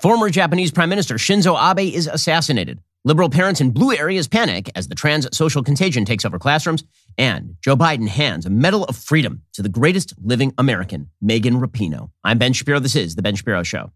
Former Japanese Prime Minister Shinzo Abe is assassinated. Liberal parents in blue areas panic as the trans social contagion takes over classrooms. And Joe Biden hands a Medal of Freedom to the greatest living American, Megan Rapinoe. I'm Ben Shapiro. This is The Ben Shapiro Show.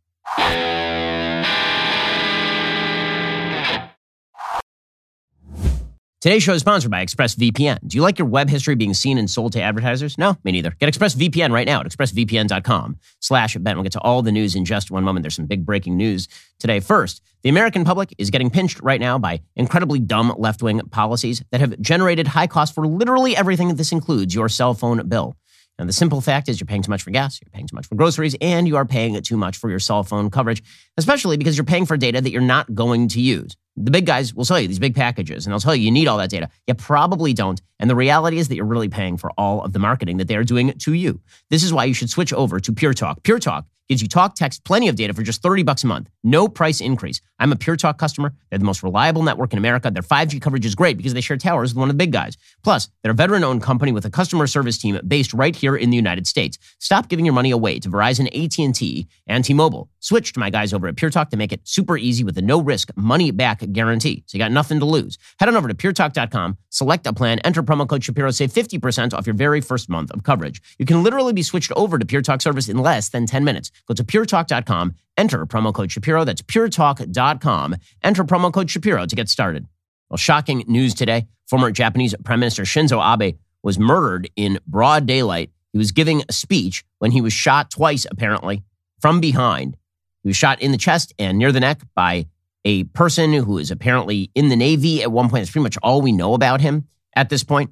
Today's show is sponsored by ExpressVPN. Do you like your web history being seen and sold to advertisers? No, me neither. Get ExpressVPN right now at expressvpn.com slash Ben. We'll get to all the news in just one moment. There's some big breaking news today. First, the American public is getting pinched right now by incredibly dumb left-wing policies that have generated high costs for literally everything. This includes your cell phone bill. And the simple fact is you're paying too much for gas, you're paying too much for groceries, and you are paying too much for your cell phone coverage, especially because you're paying for data that you're not going to use. The big guys will sell you these big packages and they'll tell you you need all that data. You probably don't. And the reality is that you're really paying for all of the marketing that they are doing to you. This is why you should switch over to Pure Talk. Pure Talk gives you talk, text, plenty of data for just 30 bucks a month. No price increase. I'm a Pure Talk customer. They're the most reliable network in America. Their 5G coverage is great because they share towers with one of the big guys. Plus, they're a veteran-owned company with a customer service team based right here in the United States. Stop giving your money away to Verizon, AT&T, and T-Mobile. Switch to my guys over at Pure Talk to make it super easy with a no-risk money-back guarantee. So you got nothing to lose. Head on over to puretalk.com, select a plan, enter promo code Shapiro, save 50% off your very first month of coverage. You can literally be switched over to Pure Talk service in less than 10 minutes. Go to puretalk.com enter promo code Shapiro. That's puretalk.com. Enter promo code Shapiro to get started. Well, shocking news today. Former Japanese Prime Minister Shinzo Abe was murdered in broad daylight. He was giving a speech when he was shot twice, apparently, from behind. He was shot in the chest and near the neck by a person who is apparently in the Navy at one point. That's pretty much all we know about him at this point.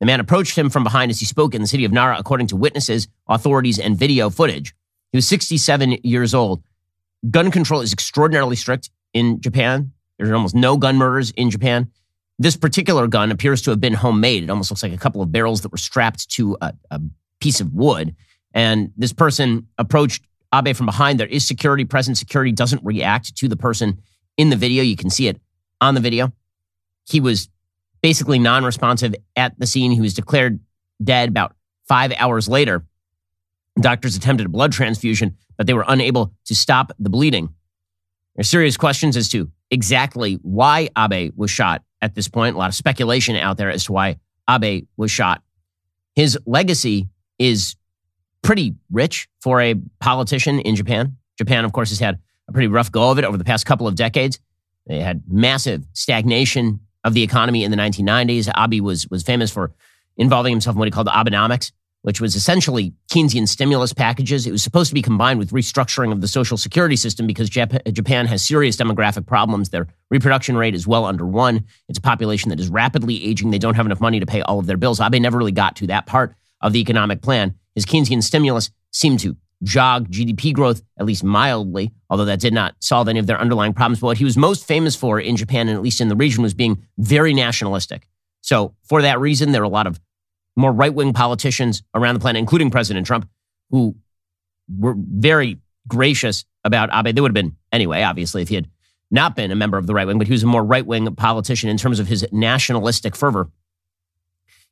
The man approached him from behind as he spoke in the city of Nara, according to witnesses, authorities, and video footage. He was 67 years old. Gun control is extraordinarily strict in Japan. There's almost no gun murders in Japan. This particular gun appears to have been homemade. It almost looks like a couple of barrels that were strapped to a, a piece of wood. And this person approached Abe from behind. There is security present. Security doesn't react to the person in the video. You can see it on the video. He was basically non responsive at the scene. He was declared dead about five hours later. Doctors attempted a blood transfusion, but they were unable to stop the bleeding. There are serious questions as to exactly why Abe was shot at this point. A lot of speculation out there as to why Abe was shot. His legacy is pretty rich for a politician in Japan. Japan, of course, has had a pretty rough go of it over the past couple of decades. They had massive stagnation of the economy in the 1990s. Abe was, was famous for involving himself in what he called Abenomics, which was essentially Keynesian stimulus packages. It was supposed to be combined with restructuring of the social security system because Japan has serious demographic problems. Their reproduction rate is well under one. It's a population that is rapidly aging. They don't have enough money to pay all of their bills. Abe never really got to that part of the economic plan. His Keynesian stimulus seemed to jog GDP growth, at least mildly, although that did not solve any of their underlying problems. But what he was most famous for in Japan, and at least in the region, was being very nationalistic. So, for that reason, there are a lot of more right wing politicians around the planet, including President Trump, who were very gracious about Abe. They would have been anyway, obviously, if he had not been a member of the right wing, but he was a more right wing politician in terms of his nationalistic fervor.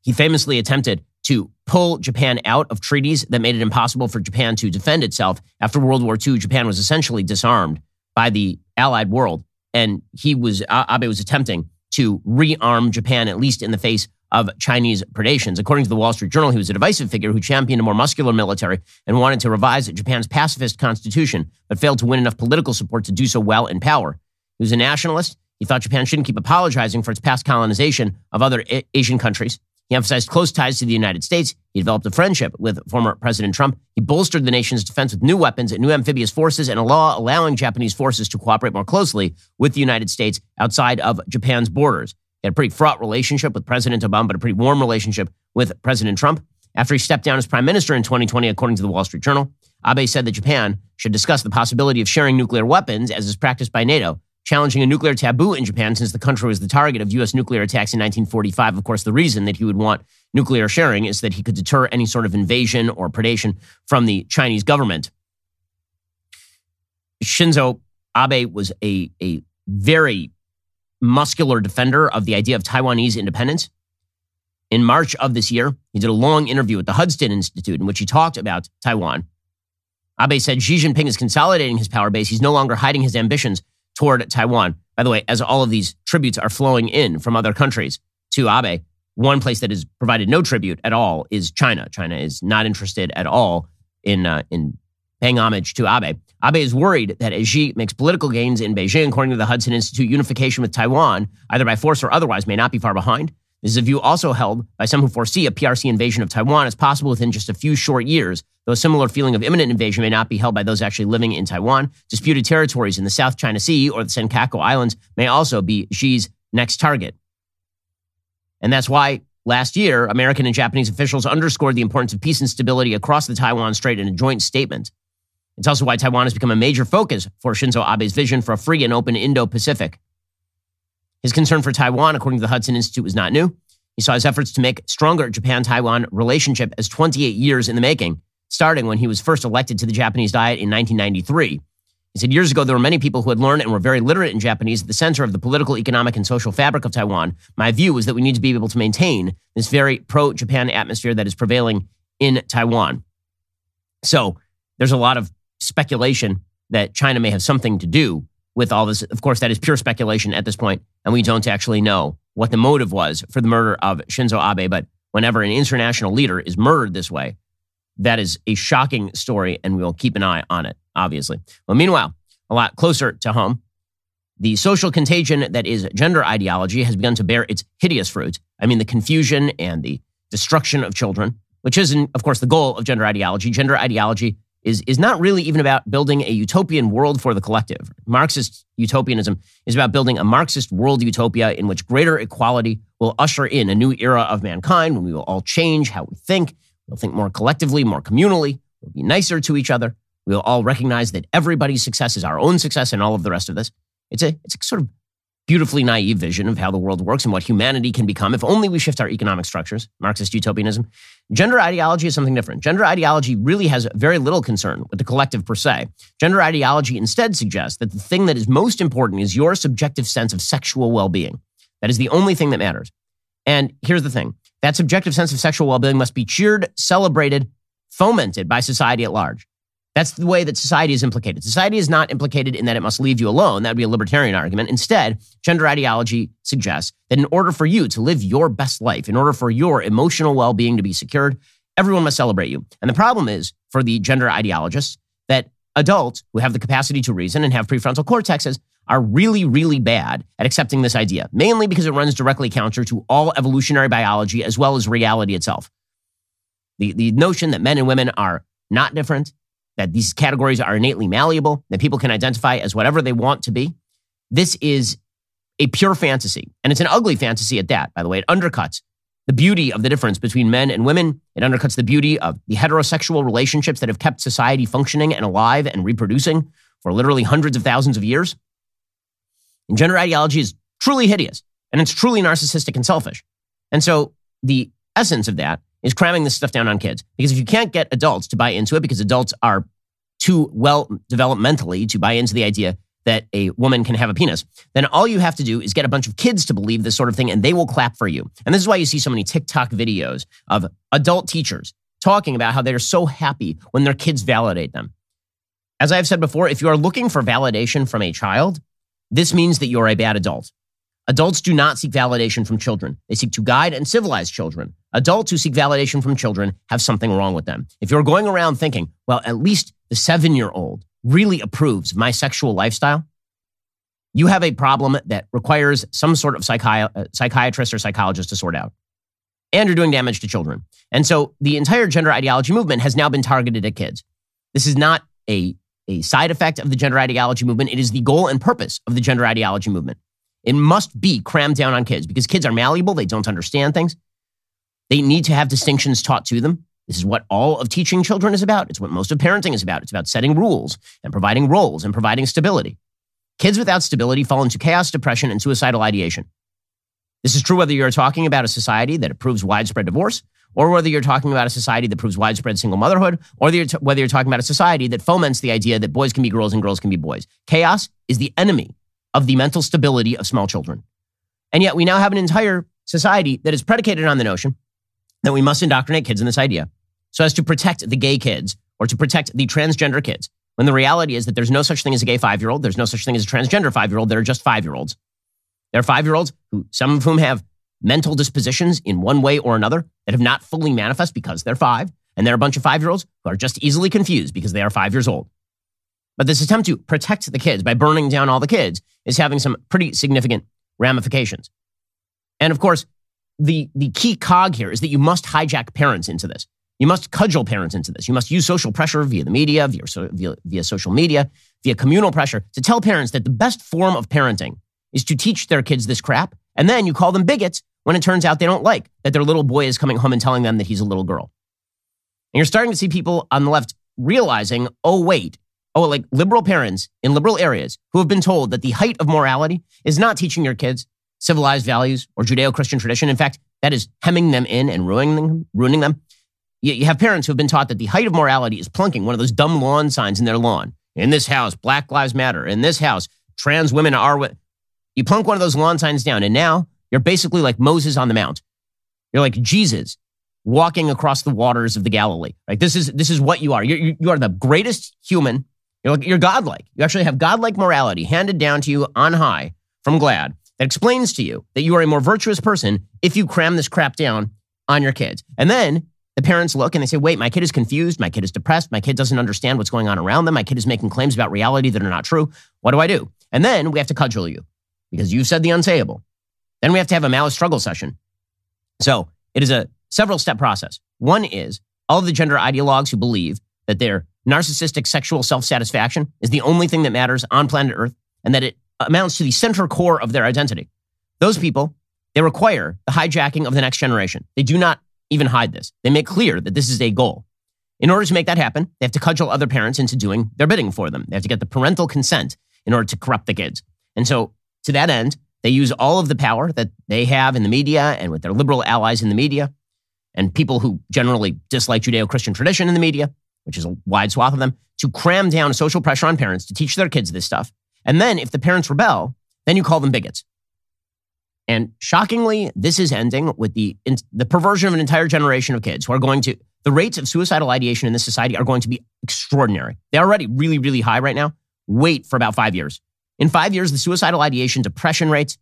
He famously attempted to pull Japan out of treaties that made it impossible for Japan to defend itself. After World War II, Japan was essentially disarmed by the Allied world. And he was, Abe was attempting to rearm Japan, at least in the face of Chinese predations. According to the Wall Street Journal, he was a divisive figure who championed a more muscular military and wanted to revise Japan's pacifist constitution, but failed to win enough political support to do so while in power. He was a nationalist. He thought Japan shouldn't keep apologizing for its past colonization of other Asian countries. He emphasized close ties to the United States. He developed a friendship with former President Trump. He bolstered the nation's defense with new weapons and new amphibious forces and a law allowing Japanese forces to cooperate more closely with the United States outside of Japan's borders. He had a pretty fraught relationship with President Obama, but a pretty warm relationship with President Trump. After he stepped down as prime minister in 2020, according to the Wall Street Journal, Abe said that Japan should discuss the possibility of sharing nuclear weapons, as is practiced by NATO, challenging a nuclear taboo in Japan since the country was the target of U.S. nuclear attacks in 1945. Of course, the reason that he would want nuclear sharing is that he could deter any sort of invasion or predation from the Chinese government. Shinzo Abe was a, a very muscular defender of the idea of Taiwanese independence. In March of this year, he did a long interview at the Hudson Institute in which he talked about Taiwan. Abe said Xi Jinping is consolidating his power base. He's no longer hiding his ambitions toward Taiwan. By the way, as all of these tributes are flowing in from other countries to Abe, one place that has provided no tribute at all is China. China is not interested at all in uh, in paying homage to Abe. Abe is worried that as Xi makes political gains in Beijing, according to the Hudson Institute, unification with Taiwan, either by force or otherwise, may not be far behind. This is a view also held by some who foresee a PRC invasion of Taiwan as possible within just a few short years, though a similar feeling of imminent invasion may not be held by those actually living in Taiwan. Disputed territories in the South China Sea or the Senkaku Islands may also be Xi's next target. And that's why last year, American and Japanese officials underscored the importance of peace and stability across the Taiwan Strait in a joint statement. It's also why Taiwan has become a major focus for Shinzo Abe's vision for a free and open Indo Pacific. His concern for Taiwan, according to the Hudson Institute, was not new. He saw his efforts to make stronger Japan Taiwan relationship as 28 years in the making, starting when he was first elected to the Japanese Diet in 1993. He said years ago there were many people who had learned and were very literate in Japanese at the center of the political, economic, and social fabric of Taiwan. My view was that we need to be able to maintain this very pro Japan atmosphere that is prevailing in Taiwan. So there's a lot of speculation that China may have something to do with all this. Of course, that is pure speculation at this point, and we don't actually know what the motive was for the murder of Shinzo Abe. But whenever an international leader is murdered this way, that is a shocking story, and we will keep an eye on it, obviously. Well, meanwhile, a lot closer to home, the social contagion that is gender ideology has begun to bear its hideous fruit. I mean, the confusion and the destruction of children, which is, of course, the goal of gender ideology. Gender ideology is, is not really even about building a utopian world for the collective. Marxist utopianism is about building a Marxist world utopia in which greater equality will usher in a new era of mankind when we will all change how we think. We'll think more collectively, more communally. We'll be nicer to each other. We'll all recognize that everybody's success is our own success and all of the rest of this. It's a, it's a sort of beautifully naive vision of how the world works and what humanity can become if only we shift our economic structures, Marxist utopianism. Gender ideology is something different. Gender ideology really has very little concern with the collective per se. Gender ideology instead suggests that the thing that is most important is your subjective sense of sexual well being. That is the only thing that matters. And here's the thing that subjective sense of sexual well being must be cheered, celebrated, fomented by society at large. That's the way that society is implicated. Society is not implicated in that it must leave you alone. That would be a libertarian argument. Instead, gender ideology suggests that in order for you to live your best life, in order for your emotional well being to be secured, everyone must celebrate you. And the problem is for the gender ideologists that adults who have the capacity to reason and have prefrontal cortexes are really, really bad at accepting this idea, mainly because it runs directly counter to all evolutionary biology as well as reality itself. The, the notion that men and women are not different, that these categories are innately malleable, that people can identify as whatever they want to be. This is a pure fantasy. And it's an ugly fantasy at that, by the way. It undercuts the beauty of the difference between men and women. It undercuts the beauty of the heterosexual relationships that have kept society functioning and alive and reproducing for literally hundreds of thousands of years. And gender ideology is truly hideous and it's truly narcissistic and selfish. And so the essence of that is cramming this stuff down on kids. Because if you can't get adults to buy into it, because adults are too well developmentally to buy into the idea that a woman can have a penis, then all you have to do is get a bunch of kids to believe this sort of thing and they will clap for you. And this is why you see so many TikTok videos of adult teachers talking about how they're so happy when their kids validate them. As I've said before, if you are looking for validation from a child, this means that you're a bad adult. Adults do not seek validation from children. They seek to guide and civilize children. Adults who seek validation from children have something wrong with them. If you're going around thinking, well, at least the seven year old really approves my sexual lifestyle, you have a problem that requires some sort of psychi- uh, psychiatrist or psychologist to sort out. And you're doing damage to children. And so the entire gender ideology movement has now been targeted at kids. This is not a, a side effect of the gender ideology movement. It is the goal and purpose of the gender ideology movement. It must be crammed down on kids because kids are malleable. They don't understand things. They need to have distinctions taught to them. This is what all of teaching children is about. It's what most of parenting is about. It's about setting rules and providing roles and providing stability. Kids without stability fall into chaos, depression, and suicidal ideation. This is true whether you're talking about a society that approves widespread divorce, or whether you're talking about a society that proves widespread single motherhood, or whether you're talking about a society that foments the idea that boys can be girls and girls can be boys. Chaos is the enemy of the mental stability of small children. And yet we now have an entire society that is predicated on the notion that we must indoctrinate kids in this idea so as to protect the gay kids or to protect the transgender kids. When the reality is that there's no such thing as a gay five year old, there's no such thing as a transgender five year old. They're just five year olds. They're five year olds who, some of whom have mental dispositions in one way or another that have not fully manifest because they're five. And they're a bunch of five year olds who are just easily confused because they are five years old. But this attempt to protect the kids by burning down all the kids is having some pretty significant ramifications. And of course, the, the key cog here is that you must hijack parents into this. You must cudgel parents into this. You must use social pressure via the media, via, via, via social media, via communal pressure to tell parents that the best form of parenting is to teach their kids this crap. And then you call them bigots when it turns out they don't like that their little boy is coming home and telling them that he's a little girl. And you're starting to see people on the left realizing, oh, wait, oh, like liberal parents in liberal areas who have been told that the height of morality is not teaching your kids civilized values or Judeo Christian tradition. In fact, that is hemming them in and ruining them. Ruining them. You, you have parents who have been taught that the height of morality is plunking one of those dumb lawn signs in their lawn. In this house, Black Lives Matter. In this house, trans women are. You plunk one of those lawn signs down, and now you're basically like Moses on the Mount. You're like Jesus walking across the waters of the Galilee. Like this is this is what you are. You're, you are the greatest human. You're, you're godlike. You actually have godlike morality handed down to you on high from GLAAD that explains to you that you are a more virtuous person if you cram this crap down on your kids. And then the parents look and they say, wait, my kid is confused. My kid is depressed. My kid doesn't understand what's going on around them. My kid is making claims about reality that are not true. What do I do? And then we have to cudgel you because you've said the unsayable. Then we have to have a Maoist struggle session. So it is a several step process. One is all of the gender ideologues who believe that their narcissistic sexual self satisfaction is the only thing that matters on planet Earth and that it amounts to the center core of their identity. Those people, they require the hijacking of the next generation. They do not even hide this. They make clear that this is a goal. In order to make that happen, they have to cudgel other parents into doing their bidding for them. They have to get the parental consent in order to corrupt the kids. And so, to that end, they use all of the power that they have in the media and with their liberal allies in the media and people who generally dislike Judeo Christian tradition in the media, which is a wide swath of them, to cram down social pressure on parents to teach their kids this stuff and then if the parents rebel, then you call them bigots. And shockingly, this is ending with the, the perversion of an entire generation of kids who are going to, the rates of suicidal ideation in this society are going to be extraordinary. They're already really, really high right now. Wait for about five years. In five years, the suicidal ideation, depression rates,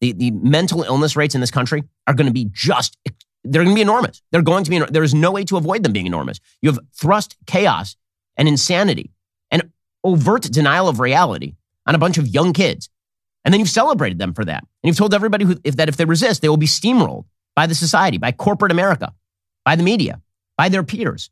the, the mental illness rates in this country are going to be just, they're going to be enormous. They're going to be, there is no way to avoid them being enormous. You have thrust chaos and insanity and overt denial of reality on a bunch of young kids. And then you've celebrated them for that. And you've told everybody who, if that if they resist, they will be steamrolled by the society, by corporate America, by the media, by their peers.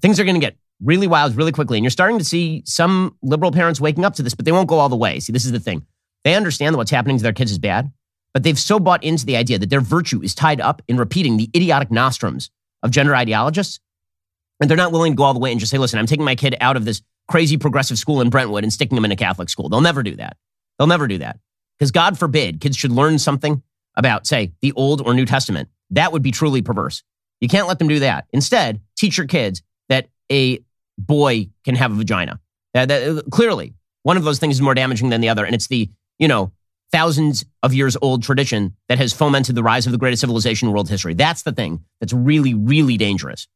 Things are going to get really wild really quickly. And you're starting to see some liberal parents waking up to this, but they won't go all the way. See, this is the thing. They understand that what's happening to their kids is bad, but they've so bought into the idea that their virtue is tied up in repeating the idiotic nostrums of gender ideologists. And they're not willing to go all the way and just say, listen, I'm taking my kid out of this crazy progressive school in Brentwood and sticking them in a Catholic school. They'll never do that. They'll never do that. Because God forbid kids should learn something about, say, the Old or New Testament. That would be truly perverse. You can't let them do that. Instead, teach your kids that a boy can have a vagina. That, clearly, one of those things is more damaging than the other. And it's the, you know, thousands of years old tradition that has fomented the rise of the greatest civilization in world history. That's the thing that's really, really dangerous.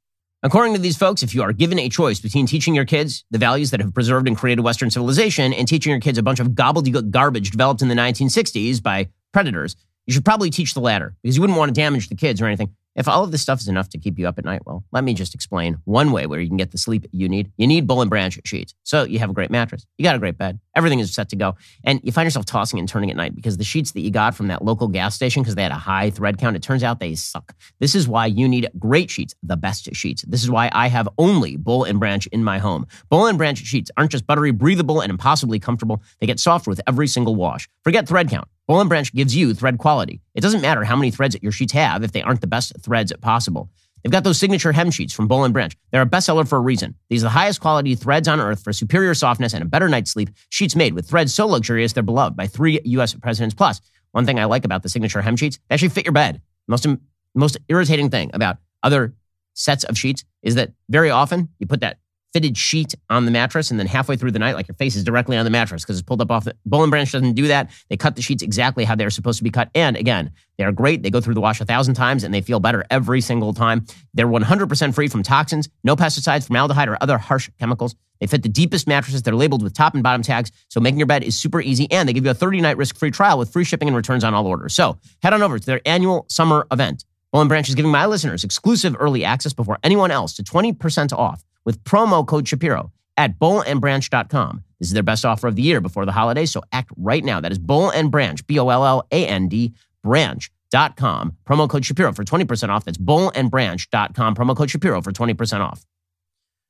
According to these folks, if you are given a choice between teaching your kids the values that have preserved and created Western civilization and teaching your kids a bunch of gobbledygook garbage developed in the 1960s by predators, you should probably teach the latter because you wouldn't want to damage the kids or anything. If all of this stuff is enough to keep you up at night, well, let me just explain one way where you can get the sleep you need. You need Boll and Branch sheets. So you have a great mattress, you got a great bed, everything is set to go, and you find yourself tossing and turning at night because the sheets that you got from that local gas station because they had a high thread count, it turns out they suck. This is why you need great sheets, the best sheets. This is why I have only Boll and Branch in my home. Boll and Branch sheets aren't just buttery, breathable, and impossibly comfortable. They get softer with every single wash. Forget thread count. Boll and Branch gives you thread quality. It doesn't matter how many threads your sheets have if they aren't the best threads possible. They've got those signature hem sheets from Boll Branch. They're a bestseller for a reason. These are the highest quality threads on earth for superior softness and a better night's sleep. Sheets made with threads so luxurious they're beloved by three U.S. presidents. Plus, one thing I like about the signature hem sheets, they actually fit your bed. Most most irritating thing about other sets of sheets is that very often you put that fitted sheet on the mattress, and then halfway through the night, like your face is directly on the mattress because it's pulled up off the Boll and Branch doesn't do that. They cut the sheets exactly how they're supposed to be cut. And again, they are great. They go through the wash a thousand times and they feel better every single time. They're 100% free from toxins, no pesticides, formaldehyde, or other harsh chemicals. They fit the deepest mattresses. They're labeled with top and bottom tags, so making your bed is super easy. And they give you a 30 night risk free trial with free shipping and returns on all orders. So head on over to their annual summer event. Boll and Branch is giving my listeners exclusive early access before anyone else to 20% off with promo code Shapiro at bollandbranch.com. This is their best offer of the year before the holidays, so act right now. That is Boll and Branch, B O L L A N D, branch.com. Promo code Shapiro for 20% off. That's bollandbranch.com. Promo code Shapiro for 20% off.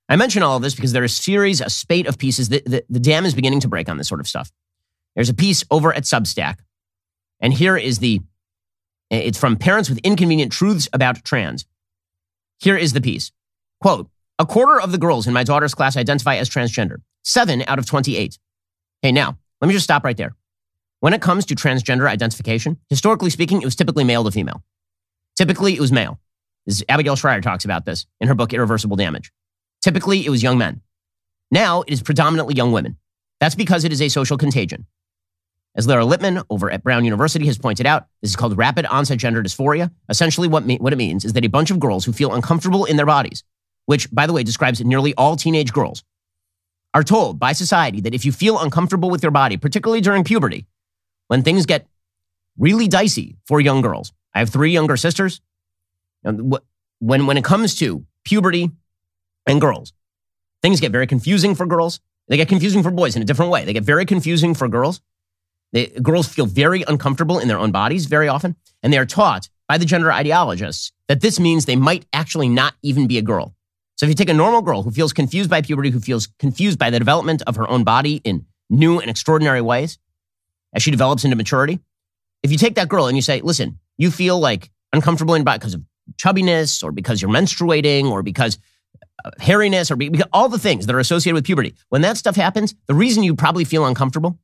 I mention all of this because there is a series, a spate of pieces that the, the dam is beginning to break on this sort of stuff. There's a piece over at Substack, and here is the it's from Parents with Inconvenient Truths About Trans. Here is the piece. Quote, a quarter of the girls in my daughter's class identify as transgender. Seven out of 28. Hey, now, let me just stop right there. When it comes to transgender identification, historically speaking, it was typically male to female. Typically, it was male. This Abigail Shrier talks about this in her book, Irreversible Damage. Typically, it was young men. Now, it is predominantly young women. That's because it is a social contagion. As Lisa Littman over at Brown University has pointed out, this is called rapid onset gender dysphoria. Essentially, what, me- what it means is that a bunch of girls who feel uncomfortable in their bodies, which, by the way, describes nearly all teenage girls, are told by society that if you feel uncomfortable with your body, particularly during puberty, when things get really dicey for young girls, I have three younger sisters. When, when it comes to puberty and girls, things get very confusing for girls. They get confusing for boys in a different way. They get very confusing for girls. They, girls feel very uncomfortable in their own bodies very often, and they are taught by the gender ideologists that this means they might actually not even be a girl. So if you take a normal girl who feels confused by puberty, who feels confused by the development of her own body in new and extraordinary ways as she develops into maturity, if you take that girl and you say, listen, you feel like uncomfortable in your body because of chubbiness or because you're menstruating or because uh, hairiness or because all the things that are associated with puberty, when that stuff happens, the reason you probably feel uncomfortable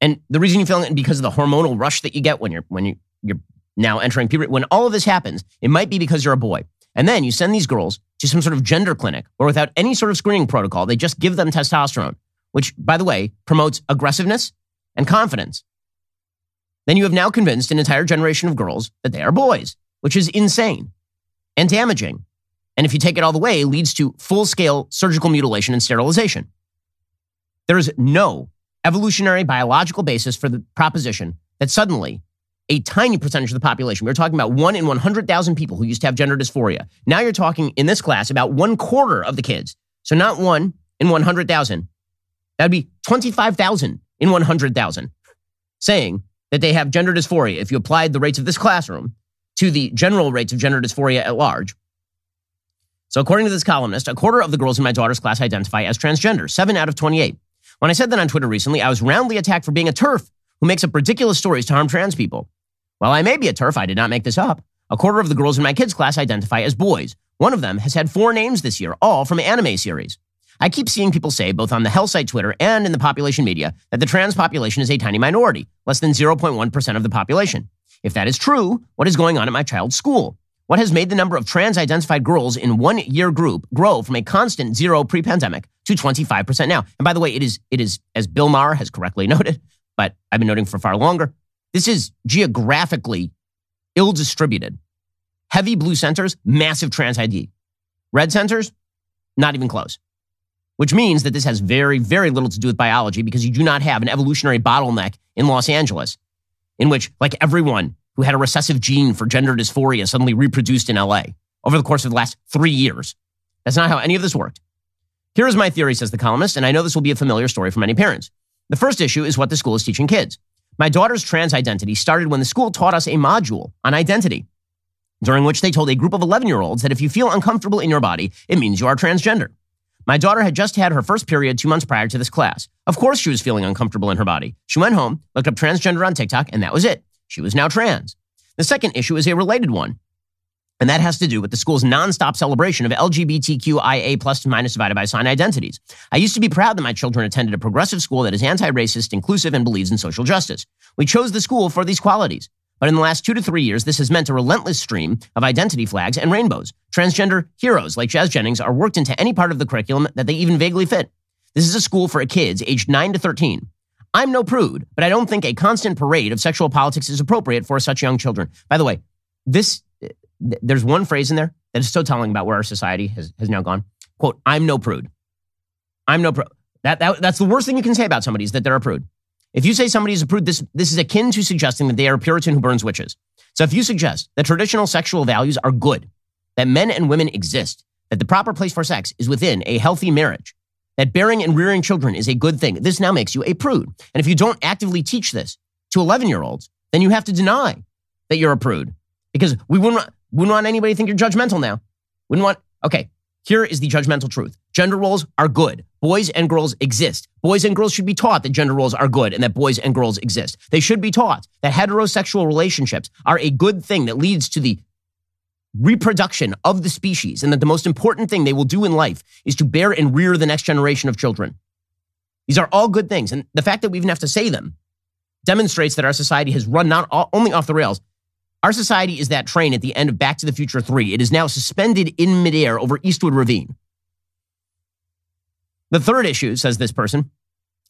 and the reason you feel it because of the hormonal rush that you get when you're when you you're now entering puberty, when all of this happens, it might be because you're a boy. And then you send these girls to some sort of gender clinic or without any sort of screening protocol, they just give them testosterone, which, by the way, promotes aggressiveness and confidence. Then you have now convinced an entire generation of girls that they are boys, which is insane and damaging. And if you take it all the way, leads to full scale surgical mutilation and sterilization. There is no evolutionary biological basis for the proposition that suddenly a tiny percentage of the population, we are talking about one in 100,000 people who used to have gender dysphoria. Now you're talking in this class about one quarter of the kids. So not one in 100,000. That'd be 25,000 in 100,000 saying that they have gender dysphoria if you applied the rates of this classroom to the general rates of gender dysphoria at large. So according to this columnist, a quarter of the girls in my daughter's class identify as transgender, 7 out of 28. When I said that on Twitter recently, I was roundly attacked for being a TERF who makes up ridiculous stories to harm trans people. While I may be a TERF, I did not make this up. A quarter of the girls in my kids' class identify as boys. One of them has had four names this year, all from anime series. I keep seeing people say, both on the health site Twitter and in the population media, that the trans population is a tiny minority, less than 0.1% of the population. If that is true, what is going on at my child's school? What has made the number of trans identified girls in one year group grow from a constant zero pre pandemic to 25% now? And by the way, it is, it is, as Bill Maher has correctly noted, but I've been noting for far longer, this is geographically ill distributed. Heavy blue centers, massive trans ID. Red centers, not even close. Which means that this has very, very little to do with biology because you do not have an evolutionary bottleneck in Los Angeles in which, like everyone who had a recessive gene for gender dysphoria suddenly reproduced in LA over the course of the last three years. That's not how any of this worked. Here is my theory, says the columnist, and I know this will be a familiar story for many parents. The first issue is what the school is teaching kids. My daughter's trans identity started when the school taught us a module on identity, during which they told a group of 11 year olds that if you feel uncomfortable in your body, it means you are transgender. My daughter had just had her first period two months prior to this class. Of course, she was feeling uncomfortable in her body. She went home, looked up transgender on TikTok, and that was it. She was now trans. The second issue is a related one. And that has to do with the school's nonstop celebration of LGBTQIA plus minus divided by sign identities. I used to be proud that my children attended a progressive school that is anti-racist, inclusive, and believes in social justice. We chose the school for these qualities. But in the last two to three years, this has meant a relentless stream of identity flags and rainbows. Transgender heroes like Jazz Jennings are worked into any part of the curriculum that they even vaguely fit. This is a school for kids aged 9 to 13. I'm no prude, but I don't think a constant parade of sexual politics is appropriate for such young children. By the way, this there's one phrase in there that is so telling about where our society has, has now gone. Quote, I'm no prude. I'm no prude. That, that, that's the worst thing you can say about somebody is that they're a prude. If you say somebody is a prude, this, this is akin to suggesting that they are a Puritan who burns witches. So if you suggest that traditional sexual values are good, that men and women exist, that the proper place for sex is within a healthy marriage, that bearing and rearing children is a good thing, this now makes you a prude. And if you don't actively teach this to 11 year olds, then you have to deny that you're a prude because we wouldn't, wouldn't want anybody to think you're judgmental now. Wouldn't want, okay, here is the judgmental truth. Gender roles are good. Boys and girls exist. Boys and girls should be taught that gender roles are good and that boys and girls exist. They should be taught that heterosexual relationships are a good thing that leads to the reproduction of the species and that the most important thing they will do in life is to bear and rear the next generation of children. These are all good things. And the fact that we even have to say them demonstrates that our society has run not only off the rails, our society is that train at the end of Back to the Future 3. It is now suspended in midair over Eastwood Ravine. The third issue, says this person,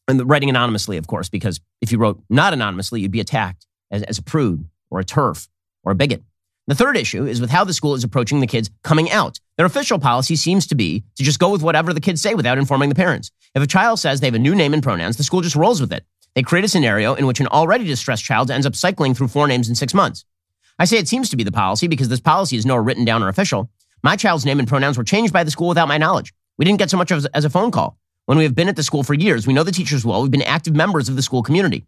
and writing anonymously, of course, because if you wrote not anonymously, you'd be attacked as, as a prude or a TERF or a bigot. The third issue is with how the school is approaching the kids coming out. Their official policy seems to be to just go with whatever the kids say without informing the parents. If a child says they have a new name and pronouns, the school just rolls with it. They create a scenario in which an already distressed child ends up cycling through four names in six months. I say it seems to be the policy because this policy is nor written down or official. My child's name and pronouns were changed by the school without my knowledge. We didn't get so much as, a phone call. When we have been at the school for years, we know the teachers well. We've been active members of the school community.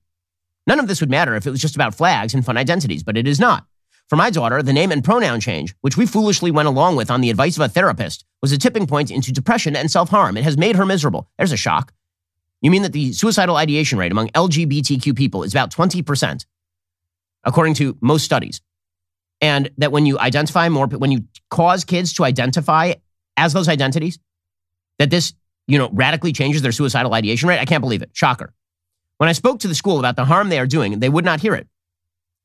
None of this would matter if it was just about flags and fun identities, but it is not. For my daughter, the name and pronoun change, which we foolishly went along with on the advice of a therapist, was a tipping point into depression and self harm. It has made her miserable. There's a shock. You mean that the suicidal ideation rate among LGBTQ people is about 20%, according to most studies and that when you identify more, when you cause kids to identify as those identities, that this, you know, radically changes their suicidal ideation rate. I can't believe it. Shocker. When I spoke to the school about the harm they are doing, they would not hear it.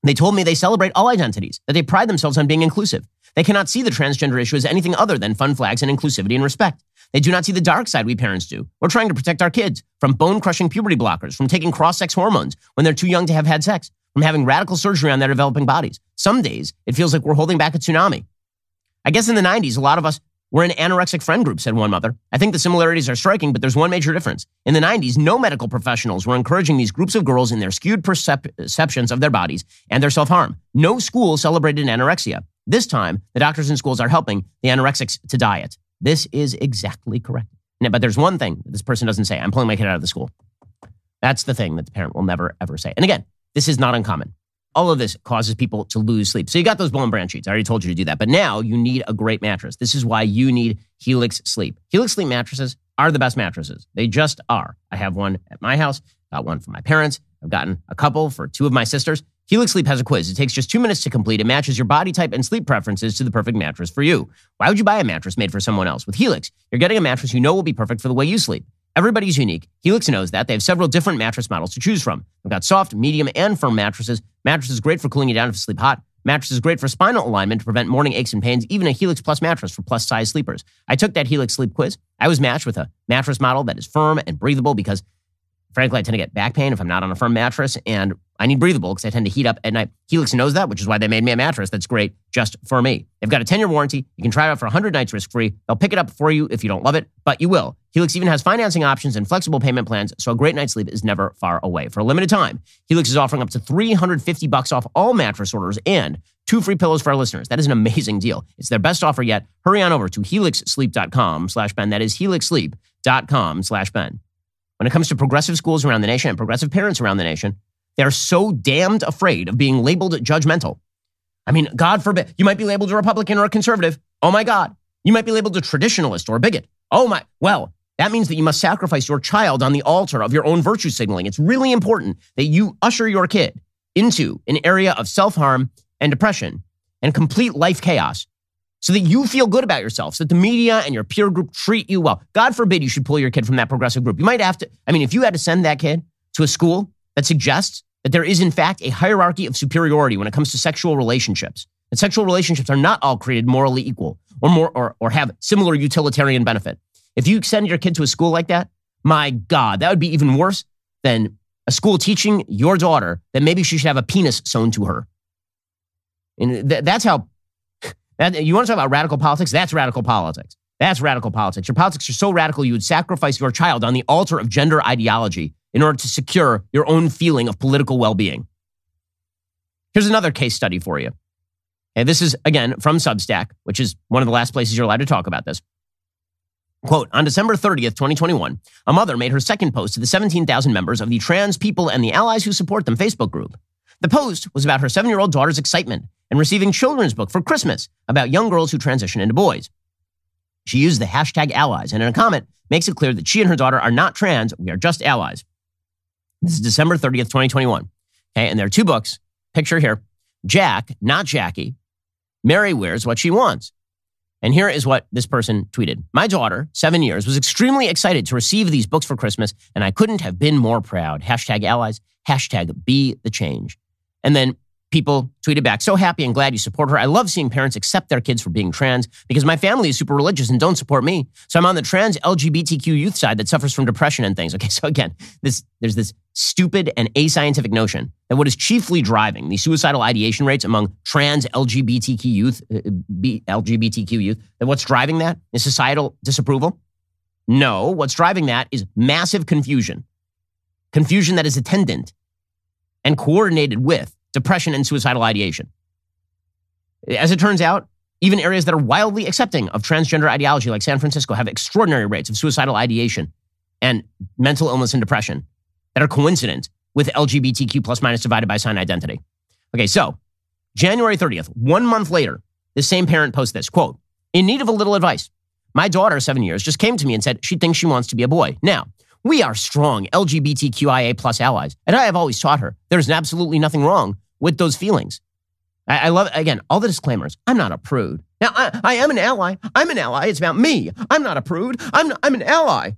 They told me they celebrate all identities, that they pride themselves on being inclusive. They cannot see the transgender issue as anything other than fun flags and inclusivity and respect. They do not see the dark side we parents do. We're trying to protect our kids from bone crushing puberty blockers, from taking cross sex hormones when they're too young to have had sex, from having radical surgery on their developing bodies. Some days, it feels like we're holding back a tsunami. I guess in the 90s, a lot of us were in anorexic friend groups, said one mother. I think the similarities are striking, but there's one major difference. In the 90s, no medical professionals were encouraging these groups of girls in their skewed percep- perceptions of their bodies and their self harm. No school celebrated anorexia. This time, the doctors and schools are helping the anorexics to diet. This is exactly correct. But there's one thing this person doesn't say I'm pulling my kid out of the school. That's the thing that the parent will never, ever say. And again, this is not uncommon. All of this causes people to lose sleep. So you got those and Branch sheets. I already told you to do that. But now you need a great mattress. This is why you need Helix Sleep. Helix Sleep mattresses are the best mattresses. They just are. I have one at my house, got one for my parents. I've gotten a couple for two of my sisters. Helix Sleep has a quiz. It takes just two minutes to complete. It matches your body type and sleep preferences to the perfect mattress for you. Why would you buy a mattress made for someone else? With Helix, you're getting a mattress you know will be perfect for the way you sleep. Everybody's unique. Helix knows that. They have several different mattress models to choose from. They've got soft, medium, and firm mattresses. Mattresses great for cooling you down if you sleep hot. Mattresses great for spinal alignment to prevent morning aches and pains. Even a Helix Plus mattress for plus size sleepers. I took that Helix sleep quiz. I was matched with a mattress model that is firm and breathable because Frankly, I tend to get back pain if I'm not on a firm mattress, and I need breathable because I tend to heat up at night. Helix knows that, which is why they made me a mattress that's great just for me. They've got a 10 year warranty. You can try it out for 100 nights risk free. They'll pick it up for you if you don't love it, but you will. Helix even has financing options and flexible payment plans, so a great night's sleep is never far away. For a limited time, Helix is offering up to 350 bucks off all mattress orders and two free pillows for our listeners. That is an amazing deal. It's their best offer yet. Hurry on over to helixsleep.com slash Ben. That is helixsleep.com slash Ben. When it comes to progressive schools around the nation and progressive parents around the nation, they're so damned afraid of being labeled judgmental. I mean, God forbid, you might be labeled a Republican or a conservative. Oh my God. You might be labeled a traditionalist or a bigot. Oh my, well, that means that you must sacrifice your child on the altar of your own virtue signaling. It's really important that you usher your kid into an area of self harm and depression and complete life chaos so that you feel good about yourself, so that the media and your peer group treat you well. God forbid you should pull your kid from that progressive group. You might have to, I mean, if you had to send that kid to a school that suggests that there is, in fact, a hierarchy of superiority when it comes to sexual relationships. That sexual relationships are not all created morally equal or, more, or, or have similar utilitarian benefit. If you send your kid to a school like that, my God, that would be even worse than a school teaching your daughter that maybe she should have a penis sewn to her. And th- that's how, that, you want to talk about radical politics? That's radical politics. That's radical politics. Your politics are so radical, you would sacrifice your child on the altar of gender ideology in order to secure your own feeling of political well being. Here's another case study for you. Okay, this is, again, from Substack, which is one of the last places you're allowed to talk about this. Quote, on December 30th, 2021, a mother made her second post to the 17,000 members of the Trans People and the Allies Who Support Them Facebook group. The post was about her seven year old daughter's excitement in receiving children's book for Christmas about young girls who transition into boys. She used the hashtag allies and in a comment makes it clear that she and her daughter are not trans, we are just allies. This is December 30th, 2021. Okay, and there are two books. Picture here Jack, not Jackie. Mary wears what she wants. And here is what this person tweeted. My daughter, seven years, was extremely excited to receive these books for Christmas, and I couldn't have been more proud. Hashtag allies, hashtag be the change. And then people tweeted back, so happy and glad you support her. I love seeing parents accept their kids for being trans because my family is super religious and don't support me. So I'm on the trans LGBTQ youth side that suffers from depression and things. Okay, so again, this there's this stupid and ascientific notion that what is chiefly driving the suicidal ideation rates among trans LGBTQ youth, uh, LGBTQ youth, that what's driving that is societal disapproval? No, what's driving that is massive confusion. Confusion that is attendant and coordinated with depression and suicidal ideation. As it turns out, even areas that are wildly accepting of transgender ideology, like San Francisco, have extraordinary rates of suicidal ideation and mental illness and depression that are coincident with LGBTQ plus minus divided by sign identity. Okay, so January 30th, one month later, the same parent posts this quote, in need of a little advice. My daughter, seven years, just came to me and said she thinks she wants to be a boy. Now, we are strong LGBTQIA plus allies, and I have always taught her there's absolutely nothing wrong with those feelings. I, I love, again, all the disclaimers. I'm not a prude. Now, I, I am an ally. I'm an ally. It's about me. I'm not a prude. I'm, I'm an ally.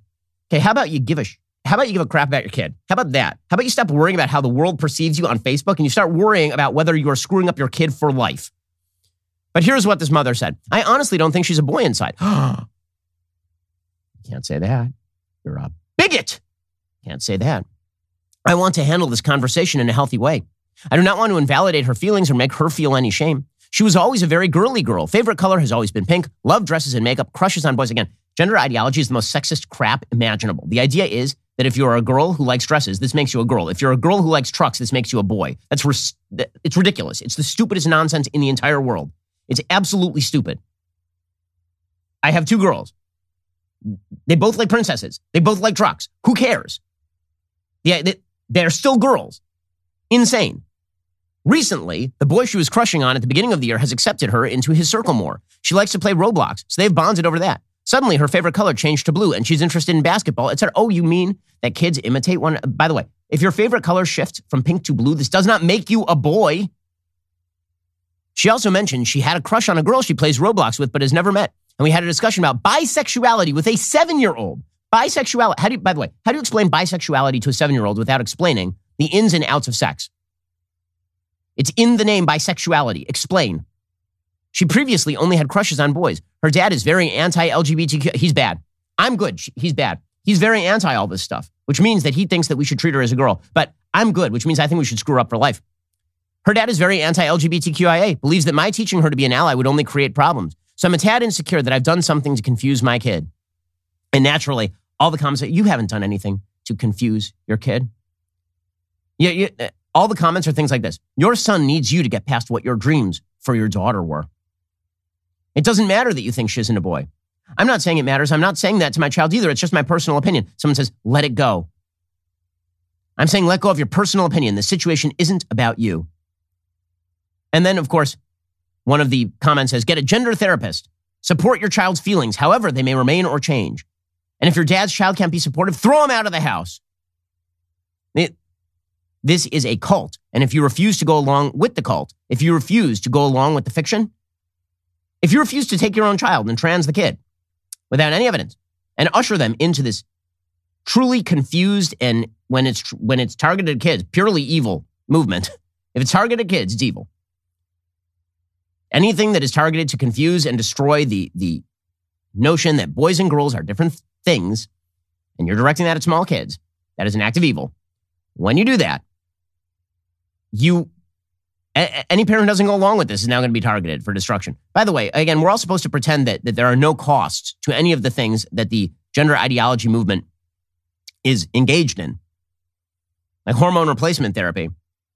Okay, how about you give a sh- how about you give a crap about your kid? How about that? How about you stop worrying about how the world perceives you on Facebook and you start worrying about whether you are screwing up your kid for life? But here's what this mother said I honestly don't think she's a boy inside. you can't say that. You're a bigot. Can't say that. I want to handle this conversation in a healthy way. I do not want to invalidate her feelings or make her feel any shame. She was always a very girly girl. Favorite color has always been pink. Love dresses and makeup. Crushes on boys. Again, gender ideology is the most sexist crap imaginable. The idea is that if you're a girl who likes dresses, this makes you a girl. If you're a girl who likes trucks, this makes you a boy. That's ris- it's ridiculous. It's the stupidest nonsense in the entire world. It's absolutely stupid. I have two girls. They both like princesses. They both like trucks. Who cares? Yeah, they're still girls. Insane. Recently, the boy she was crushing on at the beginning of the year has accepted her into his circle more. She likes to play Roblox, so they've bonded over that. Suddenly, her favorite color changed to blue, and she's interested in basketball. Said, "Oh, you mean that kids imitate one?" By the way, if your favorite color shifts from pink to blue, this does not make you a boy. She also mentioned she had a crush on a girl she plays Roblox with, but has never met. And we had a discussion about bisexuality with a seven-year-old. Bisexuality. How do you, by the way, how do you explain bisexuality to a seven-year-old without explaining the ins and outs of sex? It's in the name bisexuality. Explain. She previously only had crushes on boys. Her dad is very anti LGBTQ. He's bad. I'm good. He's bad. He's very anti all this stuff, which means that he thinks that we should treat her as a girl. But I'm good, which means I think we should screw her up for life. Her dad is very anti LGBTQIA, believes that my teaching her to be an ally would only create problems. So I'm a tad insecure that I've done something to confuse my kid. And naturally, all the comments say, you haven't done anything to confuse your kid. Yeah, you, uh, all the comments are things like this Your son needs you to get past what your dreams for your daughter were. It doesn't matter that you think she isn't a boy. I'm not saying it matters. I'm not saying that to my child either. It's just my personal opinion. Someone says, let it go. I'm saying let go of your personal opinion. The situation isn't about you. And then, of course, one of the comments says, get a gender therapist. Support your child's feelings, however they may remain or change. And if your dad's child can't be supportive, throw him out of the house. It, this is a cult. And if you refuse to go along with the cult, if you refuse to go along with the fiction, if you refuse to take your own child and trans the kid without any evidence and usher them into this truly confused and when it's when it's targeted kids, purely evil movement, if it's targeted kids, it's evil. Anything that is targeted to confuse and destroy the, the notion that boys and girls are different things, and you're directing that at small kids, that is an act of evil. When you do that, you any parent who doesn't go along with this is now going to be targeted for destruction. By the way, again, we're all supposed to pretend that, that there are no costs to any of the things that the gender ideology movement is engaged in, like hormone replacement therapy.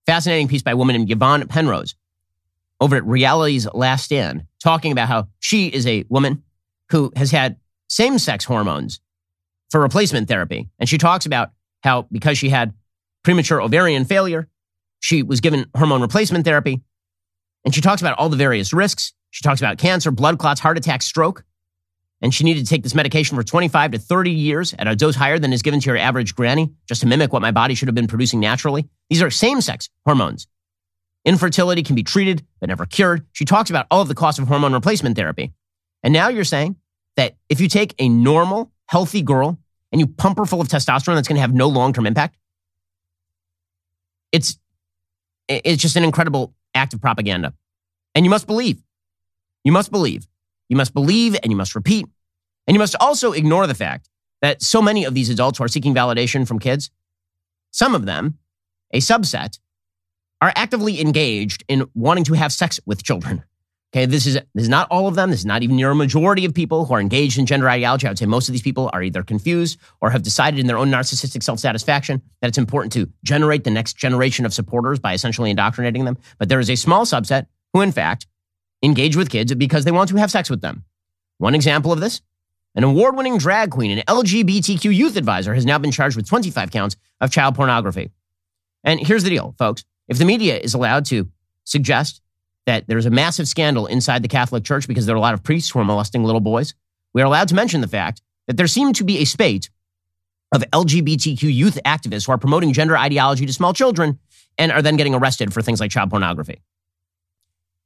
Fascinating piece by a woman named Yvonne Penrose over at Reality's Last Stand, talking about how she is a woman who has had same sex hormones for replacement therapy. And she talks about how because she had premature ovarian failure, she was given hormone replacement therapy. And she talks about all the various risks. She talks about cancer, blood clots, heart attack, stroke. And she needed to take this medication for 25 to 30 years at a dose higher than is given to your average granny, just to mimic what my body should have been producing naturally. These are same sex hormones. Infertility can be treated, but never cured. She talks about all of the costs of hormone replacement therapy. And now you're saying that if you take a normal, healthy girl and you pump her full of testosterone, that's going to have no long term impact. It's, it's just an incredible act of propaganda. And you must believe. You must believe. You must believe and you must repeat. And you must also ignore the fact that so many of these adults who are seeking validation from kids, some of them, a subset, are actively engaged in wanting to have sex with children. Okay, this is this is not all of them. This is not even your majority of people who are engaged in gender ideology. I would say most of these people are either confused or have decided in their own narcissistic self-satisfaction that it's important to generate the next generation of supporters by essentially indoctrinating them. But there is a small subset who, in fact, engage with kids because they want to have sex with them. One example of this an award winning drag queen and LGBTQ youth advisor has now been charged with 25 counts of child pornography. And here's the deal, folks. If the media is allowed to suggest that there's a massive scandal inside the Catholic Church because there are a lot of priests who are molesting little boys, we are allowed to mention the fact that there seemed to be a spate of LGBTQ youth activists who are promoting gender ideology to small children and are then getting arrested for things like child pornography.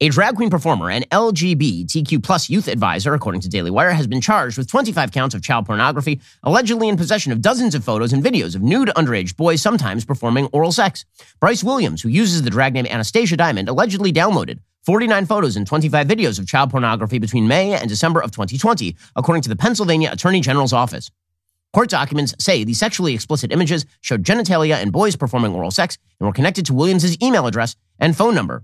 A drag queen performer and LGBTQ plus youth advisor, according to Daily Wire, has been charged with 25 counts of child pornography, allegedly in possession of dozens of photos and videos of nude underage boys sometimes performing oral sex. Bryce Williams, who uses the drag name Anastasia Diamond, allegedly downloaded 49 photos and 25 videos of child pornography between May and December of 2020, according to the Pennsylvania Attorney General's office. Court documents say the sexually explicit images showed genitalia and boys performing oral sex and were connected to Williams's email address and phone number.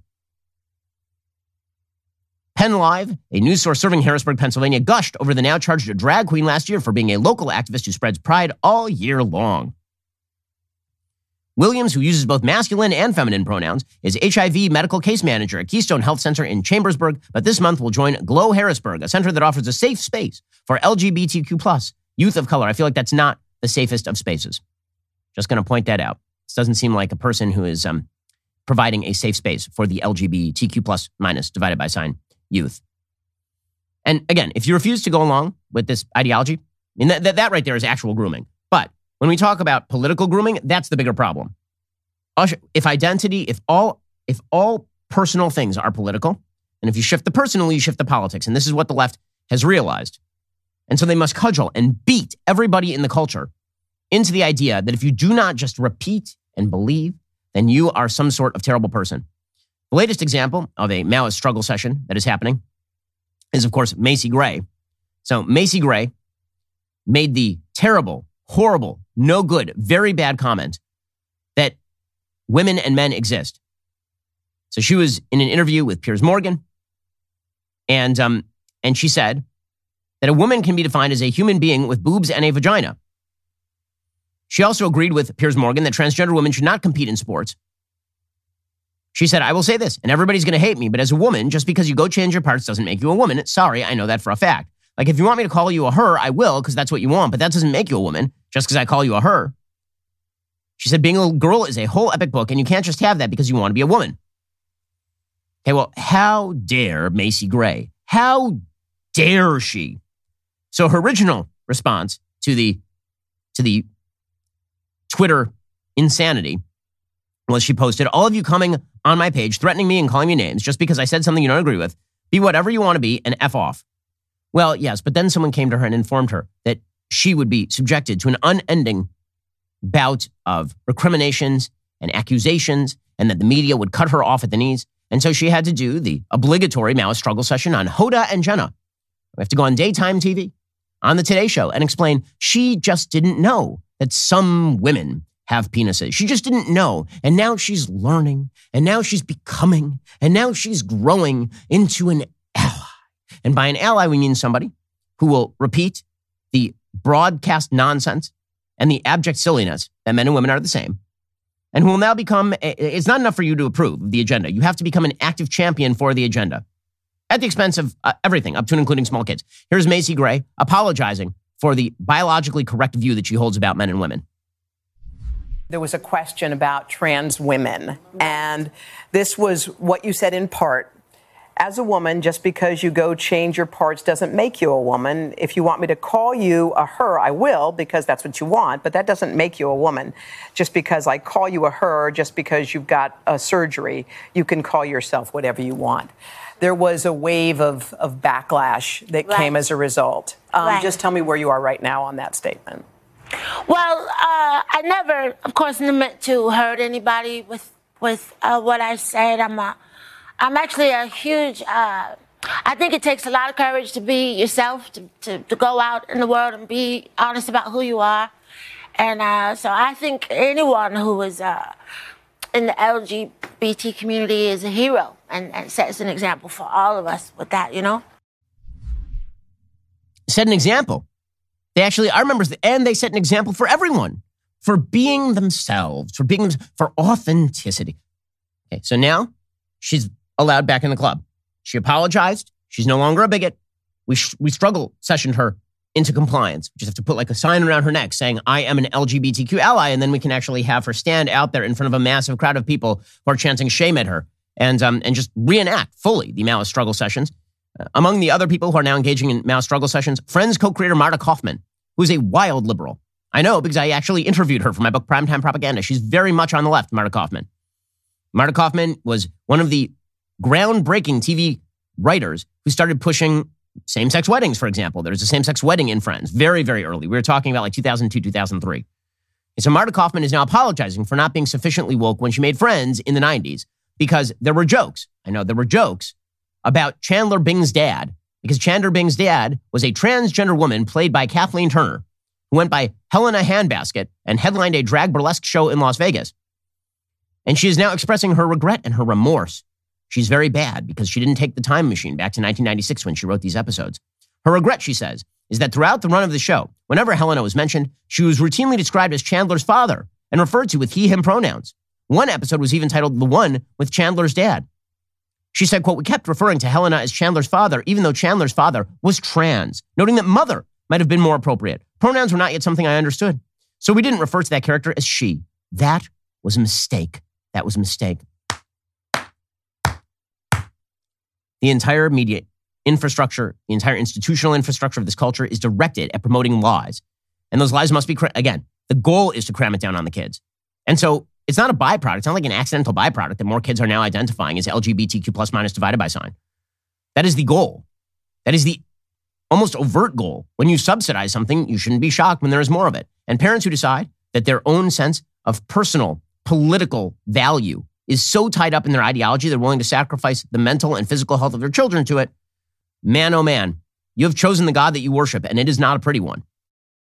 Penn Live, a news source serving Harrisburg, Pennsylvania, gushed over the now charged drag queen last year for being a local activist who spreads pride all year long. Williams, who uses both masculine and feminine pronouns, is HIV medical case manager at Keystone Health Center in Chambersburg, but this month will join Glow Harrisburg, a center that offers a safe space for LGBTQ plus youth of color. I feel like that's not the safest of spaces. Just going to point that out. This doesn't seem like a person who is um, providing a safe space for the LGBTQ plus minus divided by sign youth. And again, if you refuse to go along with this ideology, I mean, that, that, that right there is actual grooming. But when we talk about political grooming, that's the bigger problem. If identity, if all, if all personal things are political, and if you shift the personal, you shift the politics. And this is what the left has realized. And so they must cudgel and beat everybody in the culture into the idea that if you do not just repeat and believe, then you are some sort of terrible person. The latest example of a Maoist struggle session that is happening is, of course, Macy Gray. So, Macy Gray made the terrible, horrible, no good, very bad comment that women and men exist. So, she was in an interview with Piers Morgan, and, um, and she said that a woman can be defined as a human being with boobs and a vagina. She also agreed with Piers Morgan that transgender women should not compete in sports she said, I will say this, and everybody's going to hate me, but as a woman, just because you go change your parts doesn't make you a woman. Sorry, I know that for a fact. Like, if you want me to call you a her, I will, because that's what you want, but that doesn't make you a woman just because I call you a her. She said, being a girl is a whole epic book, and you can't just have that because you want to be a woman. Okay, well, how dare Macy Gray? How dare she? So her original response to the to the Twitter insanity was she posted, All of you coming on my page threatening me and calling me names just because I said something you don't agree with. Be whatever you want to be and F off. Well, yes, but then someone came to her and informed her that she would be subjected to an unending bout of recriminations and accusations and that the media would cut her off at the knees. And so she had to do the obligatory Maoist struggle session on Hoda and Jenna. We have to go on daytime TV, on the Today Show, and explain she just didn't know that some women have penises. She just didn't know. And now she's learning, and now she's becoming, and now she's growing into an ally. And by an ally, we mean somebody who will repeat the broadcast nonsense and the abject silliness that men and women are the same, and who will now become, it's not enough for you to approve the agenda. You have to become an active champion for the agenda at the expense of uh, everything, up to and including small kids. Here's Macy Gray apologizing for the biologically correct view that she holds about men and women. There was a question about trans women, and this was what you said in part as a woman, just because you go change your parts doesn't make you a woman. If you want me to call you a her, I will, because that's what you want, but that doesn't make you a woman. Just because I call you a her, just because you've got a surgery, you can call yourself whatever you want. There was a wave of, of backlash that right. came as a result. Um, right. Just tell me where you are right now on that statement. Well, uh, I never, of course, meant to hurt anybody with with uh, what I said. I'm a I'm actually a huge. Uh, I think it takes a lot of courage to be yourself, to, to, to go out in the world and be honest about who you are. And uh, so I think anyone who is uh, in the LGBT community is a hero and, and sets an example for all of us with that, you know? Set an example. They actually are members, and they set an example for everyone for being themselves, for being for authenticity. Okay, so now she's allowed back in the club. She apologized. She's no longer a bigot. We, sh- we struggle sessioned her into compliance. We just have to put like a sign around her neck saying, I am an LGBTQ ally. And then we can actually have her stand out there in front of a massive crowd of people who are chanting shame at her and, um, and just reenact fully the Maoist struggle sessions. Among the other people who are now engaging in Maoist struggle sessions, Friends co creator Marta Kauffman, who's a wild liberal. I know because I actually interviewed her for my book, Primetime Propaganda. She's very much on the left, Marta Kauffman. Marta Kauffman was one of the groundbreaking TV writers who started pushing same sex weddings, for example. There's a same sex wedding in Friends very, very early. We were talking about like 2002, 2003. And so Marta Kauffman is now apologizing for not being sufficiently woke when she made Friends in the 90s because there were jokes. I know there were jokes about Chandler Bing's dad because Chandler Bing's dad was a transgender woman played by Kathleen Turner who went by Helena Handbasket and headlined a drag burlesque show in Las Vegas. And she is now expressing her regret and her remorse She's very bad because she didn't take the time machine back to 1996 when she wrote these episodes. Her regret, she says, is that throughout the run of the show, whenever Helena was mentioned, she was routinely described as Chandler's father and referred to with he, him pronouns. One episode was even titled The One with Chandler's Dad. She said, quote, we kept referring to Helena as Chandler's father, even though Chandler's father was trans, noting that mother might have been more appropriate. Pronouns were not yet something I understood. So we didn't refer to that character as she. That was a mistake. That was a mistake. The entire media infrastructure, the entire institutional infrastructure of this culture is directed at promoting lies. And those lies must be, again, the goal is to cram it down on the kids. And so it's not a byproduct. It's not like an accidental byproduct that more kids are now identifying as LGBTQ plus minus divided by sign. That is the goal. That is the almost overt goal. When you subsidize something, you shouldn't be shocked when there is more of it. And parents who decide that their own sense of personal, political value is so tied up in their ideology, they're willing to sacrifice the mental and physical health of their children to it. Man, oh man, you have chosen the God that you worship, and it is not a pretty one.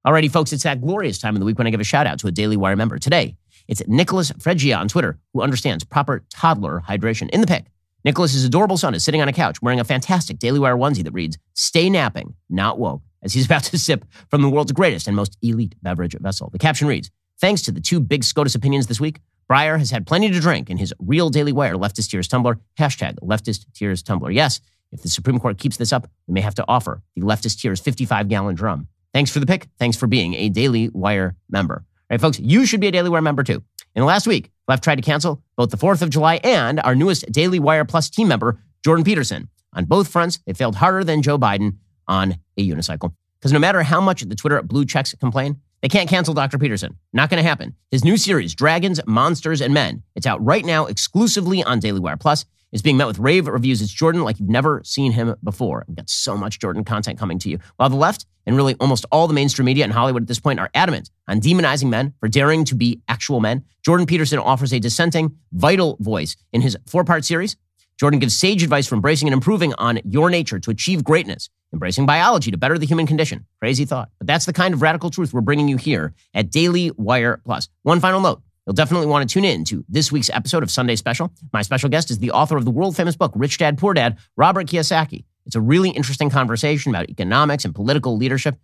Alrighty, folks, it's that glorious time of the week when I give a shout out to a Daily Wire member. Today, it's Nicholas Fregia on Twitter, who understands proper toddler hydration. In the pic, Nicholas's adorable son is sitting on a couch wearing a fantastic Daily Wire onesie that reads, Stay napping, not woke, as he's about to sip from the world's greatest and most elite beverage vessel. The caption reads, Thanks to the two big SCOTUS opinions this week, Breyer has had plenty to drink in his real Daily Wire leftist tears tumbler, hashtag leftist tears tumbler. Yes, if the Supreme Court keeps this up, we may have to offer the leftist tears 55 gallon drum. Thanks for the pick. Thanks for being a Daily Wire member. Right, folks, you should be a Daily Wire member too. In the last week, Left tried to cancel both the 4th of July and our newest Daily Wire Plus team member, Jordan Peterson. On both fronts, they failed harder than Joe Biden on a unicycle. Because no matter how much the Twitter blue checks complain, They can't cancel Dr. Peterson. Not going to happen. His new series, Dragons, Monsters, and Men, it's out right now exclusively on Daily Wire Plus. It's being met with rave reviews. It's Jordan like you've never seen him before. We've got so much Jordan content coming to you. While the left and really almost all the mainstream media in Hollywood at this point are adamant on demonizing men for daring to be actual men, Jordan Peterson offers a dissenting, vital voice in his four part series. Jordan gives sage advice for embracing and improving on your nature to achieve greatness, embracing biology to better the human condition. Crazy thought. But that's the kind of radical truth we're bringing you here at Daily Wire Plus. One final note. You'll definitely want to tune in to this week's episode of Sunday Special. My special guest is the author of the world famous book, Rich Dad Poor Dad, Robert Kiyosaki. It's a really interesting conversation about economics and political leadership.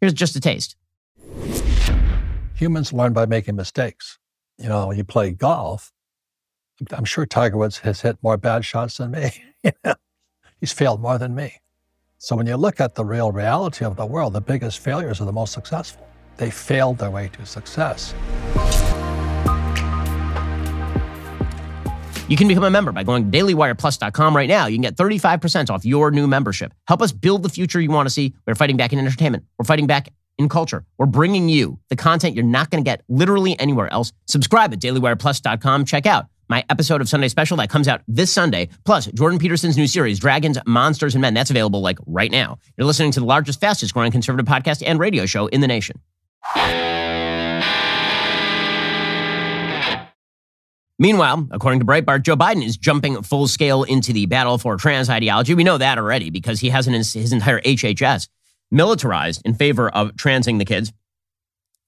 Here's just a taste. Humans learn by making mistakes. You know, you play golf, I'm sure Tiger Woods has hit more bad shots than me. He's failed more than me. So when you look at the real reality of the world, the biggest failures are the most successful. They failed their way to success. You can become a member by going to dailywireplus.com right now. You can get 35% off your new membership. Help us build the future you want to see. We're fighting back in entertainment. We're fighting back in culture. We're bringing you the content you're not going to get literally anywhere else. Subscribe at dailywireplus.com. Check out my episode of Sunday Special that comes out this Sunday, plus Jordan Peterson's new series, Dragons, Monsters, and Men. That's available like right now. You're listening to the largest, fastest growing conservative podcast and radio show in the nation. Meanwhile, according to Breitbart, Joe Biden is jumping full scale into the battle for trans ideology. We know that already because he has his entire HHS militarized in favor of transing the kids.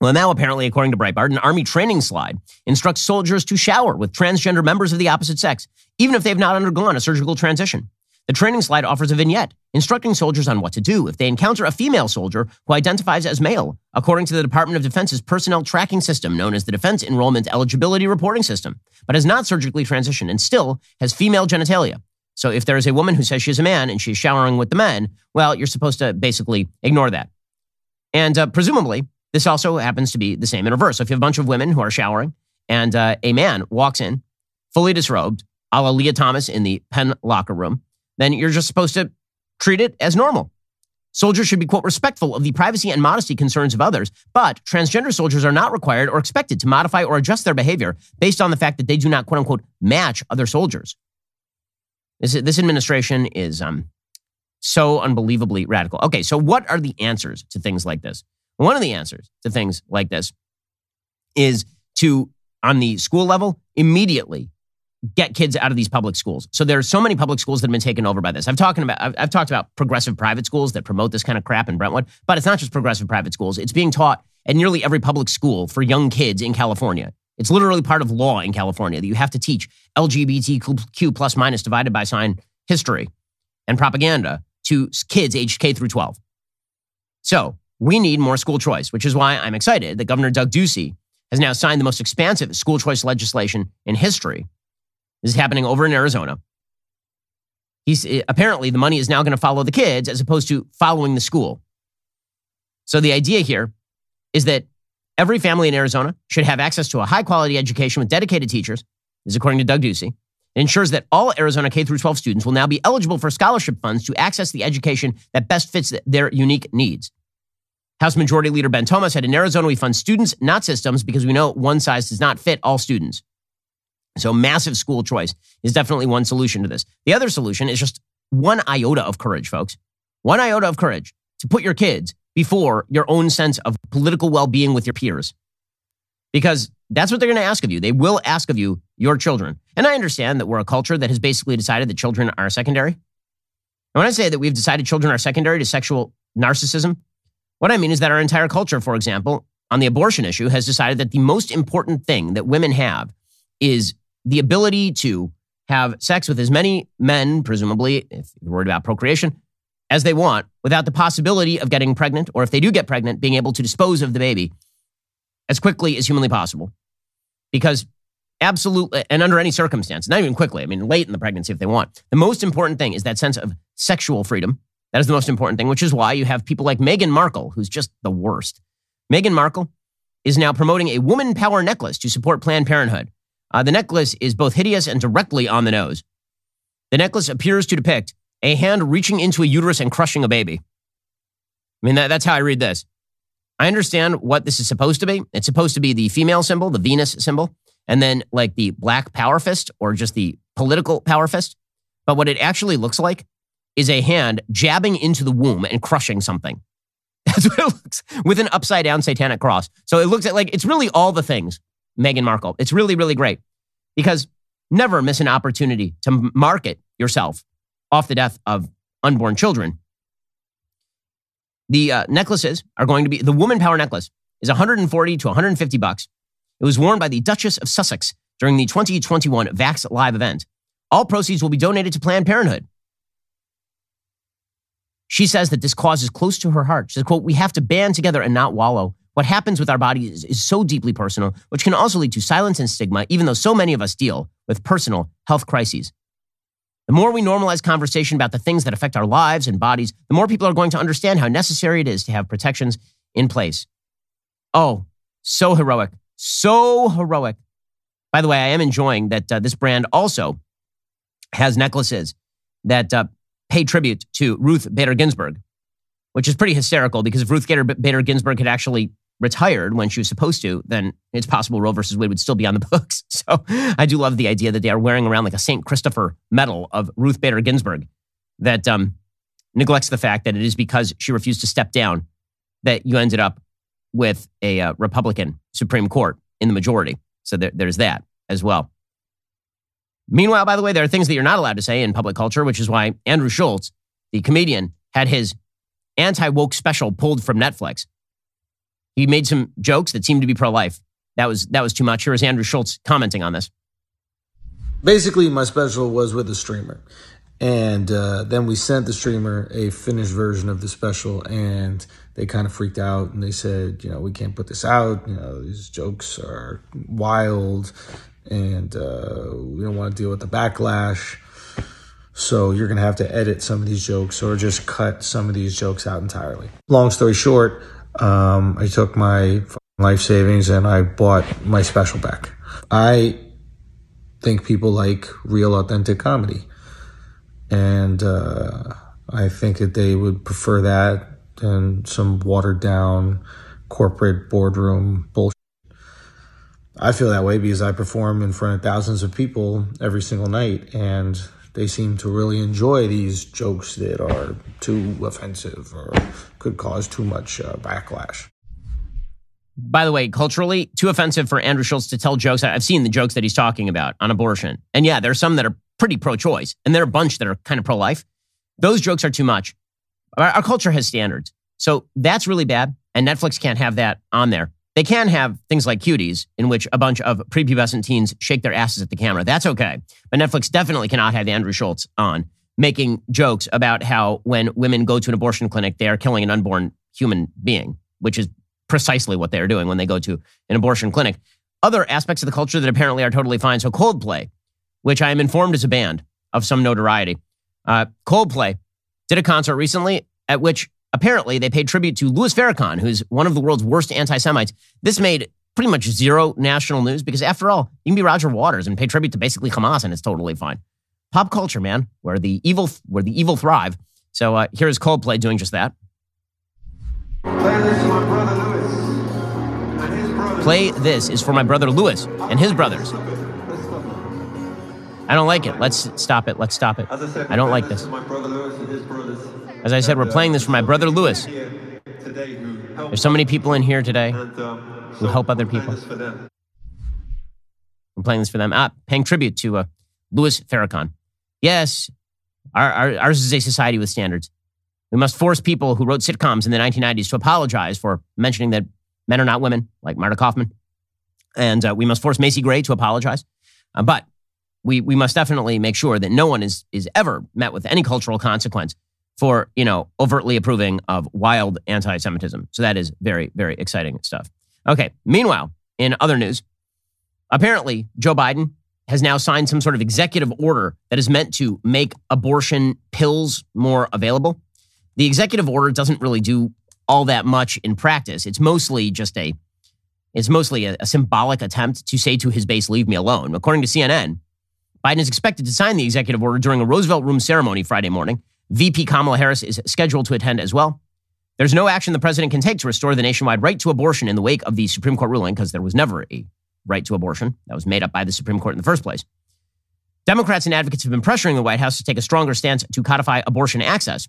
Well, now apparently, according to Breitbart, an army training slide instructs soldiers to shower with transgender members of the opposite sex, even if they've not undergone a surgical transition. The training slide offers a vignette instructing soldiers on what to do if they encounter a female soldier who identifies as male, according to the Department of Defense's personnel tracking system known as the Defense Enrollment Eligibility Reporting System, but has not surgically transitioned and still has female genitalia. So if there is a woman who says she's a man and she's showering with the men, well, you're supposed to basically ignore that. And uh, presumably, this also happens to be the same in reverse. So if you have a bunch of women who are showering and uh, a man walks in fully disrobed, a la Lia Thomas in the Penn locker room, then you're just supposed to treat it as normal. Soldiers should be, quote, respectful of the privacy and modesty concerns of others, but transgender soldiers are not required or expected to modify or adjust their behavior based on the fact that they do not, quote unquote, match other soldiers. This, this administration is um, so unbelievably radical. Okay, so what are the answers to things like this? One of the answers to things like this is to, on the school level, immediately get kids out of these public schools. So there are so many public schools that have been taken over by this. I've talking about I've, I've, talked about progressive private schools that promote this kind of crap in Brentwood, but it's not just progressive private schools. It's being taught at nearly every public school for young kids in California. It's literally part of law in California that you have to teach LGBTQ plus minus divided by sign history and propaganda to kids aged K through 12. So we need more school choice, which is why I'm excited that Governor Doug Ducey has now signed the most expansive school choice legislation in history this is happening over in Arizona. He's eh, apparently the money is now going to follow the kids as opposed to following the school. So the idea here is that every family in Arizona should have access to a high quality education with dedicated teachers. This is according to Doug Ducey. It ensures that all Arizona K through 12 students will now be eligible for scholarship funds to access the education that best fits their unique needs. House Majority Leader Ben Thomas said in Arizona, we fund students, not systems, because we know one size does not fit all students. So massive school choice is definitely one solution to this. The other solution is just one iota of courage, folks. One iota of courage to put your kids before your own sense of political well-being with your peers. Because that's what they're going to ask of you. They will ask of you your children. And I understand that we're a culture that has basically decided that children are secondary. And when I say that we've decided children are secondary to sexual narcissism, what I mean is that our entire culture, for example, on the abortion issue, has decided that the most important thing that women have is the ability to have sex with as many men, presumably, if you're worried about procreation, as they want without the possibility of getting pregnant, or if they do get pregnant, being able to dispose of the baby as quickly as humanly possible. Because absolutely, and under any circumstance, not even quickly, I mean, late in the pregnancy if they want. The most important thing is that sense of sexual freedom. That is the most important thing, which is why you have people like Meghan Markle, who's just the worst. Meghan Markle is now promoting a woman power necklace to support Planned Parenthood. Uh, the necklace is both hideous and directly on the nose. The necklace appears to depict a hand reaching into a uterus and crushing a baby. I mean, that, that's how I read this. I understand what this is supposed to be. It's supposed to be the female symbol, the Venus symbol, and then like the black power fist or just the political power fist. But what it actually looks like is a hand jabbing into the womb and crushing something. That's what it looks with an upside down satanic cross. So it looks at like it's really all the things, Meghan Markle. It's really, really great because never miss an opportunity to market yourself off the death of unborn children. The uh, necklaces are going to be the woman power necklace is 140 to 150 bucks. It was worn by the Duchess of Sussex during the 2021 Vax Live event. All proceeds will be donated to Planned Parenthood. She says that this cause is close to her heart. She says, quote, we have to band together and not wallow. What happens with our bodies is, is so deeply personal, which can also lead to silence and stigma, even though so many of us deal with personal health crises. The more we normalize conversation about the things that affect our lives and bodies, the more people are going to understand how necessary it is to have protections in place. Oh, so heroic. So heroic. By the way, I am enjoying that uh, this brand also has necklaces that uh, pay tribute to Ruth Bader Ginsburg, which is pretty hysterical because if Ruth Bader Ginsburg had actually retired when she was supposed to, then it's possible Roe versus Wade would still be on the books. So I do love the idea that they are wearing around like a St. Christopher medal of Ruth Bader Ginsburg that um, neglects the fact that it is because she refused to step down that you ended up with a uh, Republican Supreme Court in the majority. So there, there's that as well. Meanwhile, by the way, there are things that you're not allowed to say in public culture, which is why Andrew Schulz, the comedian, had his anti woke special pulled from Netflix he made some jokes that seemed to be pro life. That was that was too much. Here is Andrew Schulz commenting on this. Basically, my special was with a streamer, and uh, then we sent the streamer a finished version of the special, and they kind of freaked out and they said, you know, we can't put this out. You know, these jokes are wild, and uh, we don't want to deal with the backlash. So you're going to have to edit some of these jokes or just cut some of these jokes out entirely. Long story short, um, I took my life savings and I bought my special back. I think people like real, authentic comedy. And uh, I think that they would prefer that than some watered down corporate boardroom bullshit. I feel that way because I perform in front of thousands of people every single night. And they seem to really enjoy these jokes that are too offensive or could cause too much uh, backlash. By the way, culturally, too offensive for Andrew Schulz to tell jokes. I've seen the jokes that he's talking about on abortion. And yeah, there's some that are pretty pro choice, and there are a bunch that are kind of pro life. Those jokes are too much. Our, our culture has standards. So that's really bad. And Netflix can't have that on there. They can have things like cuties, in which a bunch of prepubescent teens shake their asses at the camera. That's okay. But Netflix definitely cannot have Andrew Schulz on making jokes about how when women go to an abortion clinic, they are killing an unborn human being, which is precisely what they are doing when they go to an abortion clinic. Other aspects of the culture that apparently are totally fine. So Coldplay, which I am informed is a band of some notoriety. Uh, Coldplay did a concert recently at which apparently they paid tribute to Louis Farrakhan, who's one of the world's worst anti Semites. This made pretty much zero national news because, after all, you can be Roger Waters and pay tribute to basically Hamas, and it's totally fine. Pop culture, man, where the evil where the evil thrive. So uh, here's Coldplay doing just that. Play this to my brother Louis and his brothers. Play this is for my brother Louis and his brothers. I don't like it. Let's stop it. Let's stop it. I don't like this. My brother Louis and his brothers. As I said, we're playing this for my brother Lewis. There's so many people in here today who help other people. I'm playing this for them. Ah, paying tribute to uh, Louis Farrakhan. Yes, our, our, ours is a society with standards. We must force people who wrote sitcoms in the 1990s to apologize for mentioning that men are not women, like Marta Kauffman. And uh, we must force Macy Gray to apologize. Uh, but we, we must definitely make sure that no one is, is ever met with any cultural consequence for, you know, overtly approving of wild anti-Semitism. So that is very, very exciting stuff. Okay. Meanwhile, in other news, apparently Joe Biden has now signed some sort of executive order that is meant to make abortion pills more available. The executive order doesn't really do all that much in practice. It's mostly just a it's mostly a, a symbolic attempt to say to his base, leave me alone. According to CNN, Biden is expected to sign the executive order during a Roosevelt Room ceremony Friday morning VP Kamala Harris is scheduled to attend as well. There's no action the president can take to restore the nationwide right to abortion in the wake of the Supreme Court ruling, because there was never a right to abortion that was made up by the Supreme Court in the first place. Democrats and advocates have been pressuring the White House to take a stronger stance to codify abortion access.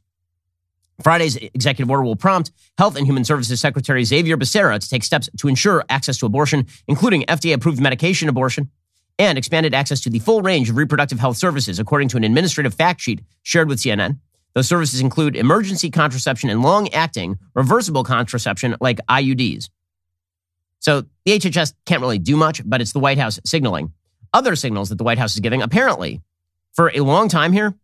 Friday's executive order will prompt Health and Human Services Secretary Xavier Becerra to take steps to ensure access to abortion, including FDA approved medication abortion and expanded access to the full range of reproductive health services, according to an administrative fact sheet shared with CNN. Those services include emergency contraception and long acting reversible contraception like IUDs. So the HHS can't really do much, but it's the White House signaling. Other signals that the White House is giving, apparently, for a long time here,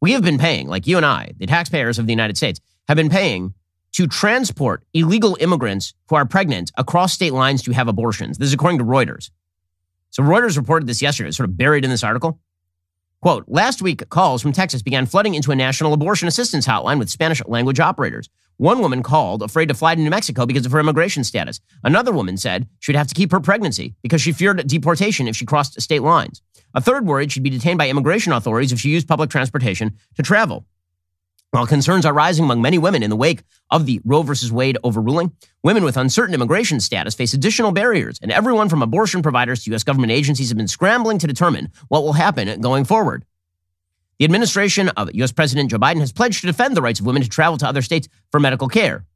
we have been paying, like you and I, the taxpayers of the United States, have been paying to transport illegal immigrants who are pregnant across state lines to have abortions. This is according to Reuters. So Reuters reported this yesterday, sort of buried in this article. Quote, last week, calls from Texas began flooding into a national abortion assistance hotline with Spanish language operators. One woman called, afraid to fly to New Mexico because of her immigration status. Another woman said she would have to keep her pregnancy because she feared deportation if she crossed state lines. A third worried she'd be detained by immigration authorities if she used public transportation to travel. While concerns are rising among many women in the wake of the Roe v. Wade overruling, women with uncertain immigration status face additional barriers, and everyone from abortion providers to U.S. government agencies have been scrambling to determine what will happen going forward. The administration of U.S. President Joe Biden has pledged to defend the rights of women to travel to other states for medical care.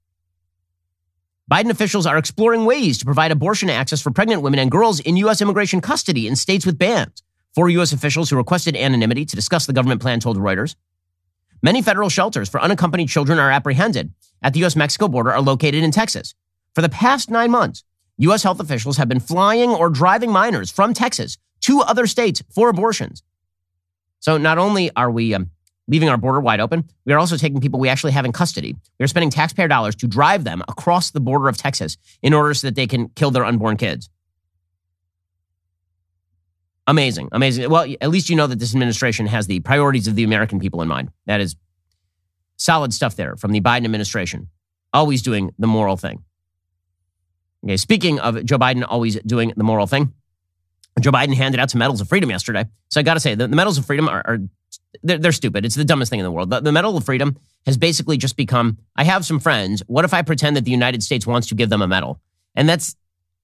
Biden officials are exploring ways to provide abortion access for pregnant women and girls in U.S. immigration custody in states with bans. Four U.S. officials who requested anonymity to discuss the government plan told Reuters. Many federal shelters for unaccompanied children are apprehended at the U.S. Mexico border are located in Texas. For the past nine months, U.S. health officials have been flying or driving minors from Texas to other states for abortions. So not only are we um, leaving our border wide open, we are also taking people we actually have in custody. We are spending taxpayer dollars to drive them across the border of Texas in order so that they can kill their unborn kids. Amazing, amazing. Well, at least you know that this administration has the priorities of the American people in mind. That is solid stuff there from the Biden administration. Always doing the moral thing. Okay, speaking of Joe Biden always doing the moral thing, Joe Biden handed out some medals of freedom yesterday. So I got to say, the, the, medals of freedom are, are they're, they're, stupid. It's the dumbest thing in the world. The, the medal of freedom has basically just become I have some friends. What if I pretend that the United States wants to give them a medal? And that's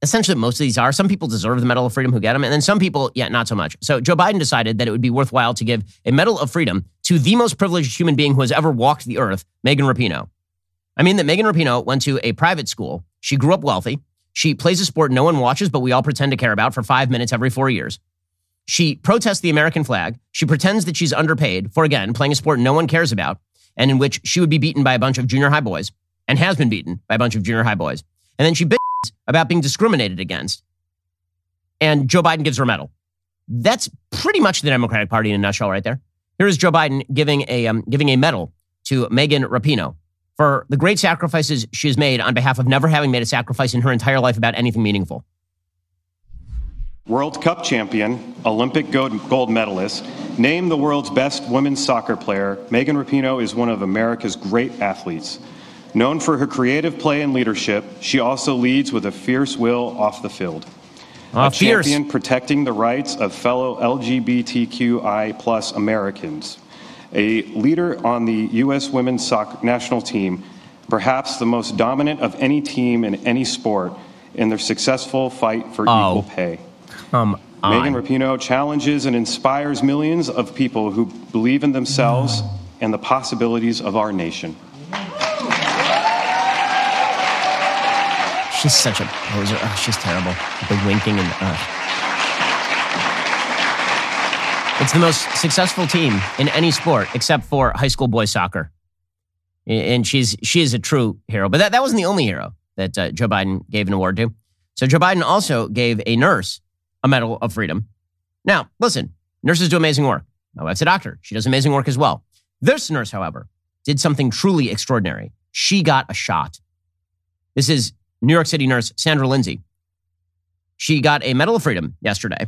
essentially most of these are. Some people deserve the Medal of Freedom who get them, and then some people, yeah, not so much. So Joe Biden decided that it would be worthwhile to give a Medal of Freedom to the most privileged human being who has ever walked the earth, Megan Rapinoe. I mean that Megan Rapinoe went to a private school. She grew up wealthy. She plays a sport no one watches, but we all pretend to care about for five minutes every four years. She protests the American flag. She pretends that she's underpaid for, again, playing a sport no one cares about, and in which she would be beaten by a bunch of junior high boys and has been beaten by a bunch of junior high boys. And then she about being discriminated against. And Joe Biden gives her a medal. That's pretty much the Democratic Party in a nutshell, right there. Here is Joe Biden giving a um, giving a medal to Megan Rapinoe for the great sacrifices she has made on behalf of never having made a sacrifice in her entire life about anything meaningful. World Cup champion, Olympic gold medalist, named the world's best women's soccer player, Megan Rapinoe is one of America's great athletes. Known for her creative play and leadership, she also leads with a fierce will off the field. Uh, a fierce. champion protecting the rights of fellow LGBTQI plus Americans. A leader on the U.S. women's soccer national team, perhaps the most dominant of any team in any sport in their successful fight for oh. equal pay. Megan Rapinoe challenges and inspires millions of people who believe in themselves and the possibilities of our nation. She's such a poser. Oh, she's terrible. The winking and uh. It's the most successful team in any sport except for high school boys soccer. And she's she is a true hero. But that, that wasn't the only hero that uh, Joe Biden gave an award to. So Joe Biden also gave a nurse a Medal of Freedom. Now, listen, nurses do amazing work. My wife's a doctor. She does amazing work as well. This nurse, however, did something truly extraordinary. She got a shot. This is New York City nurse Sandra Lindsay. She got a Medal of Freedom yesterday.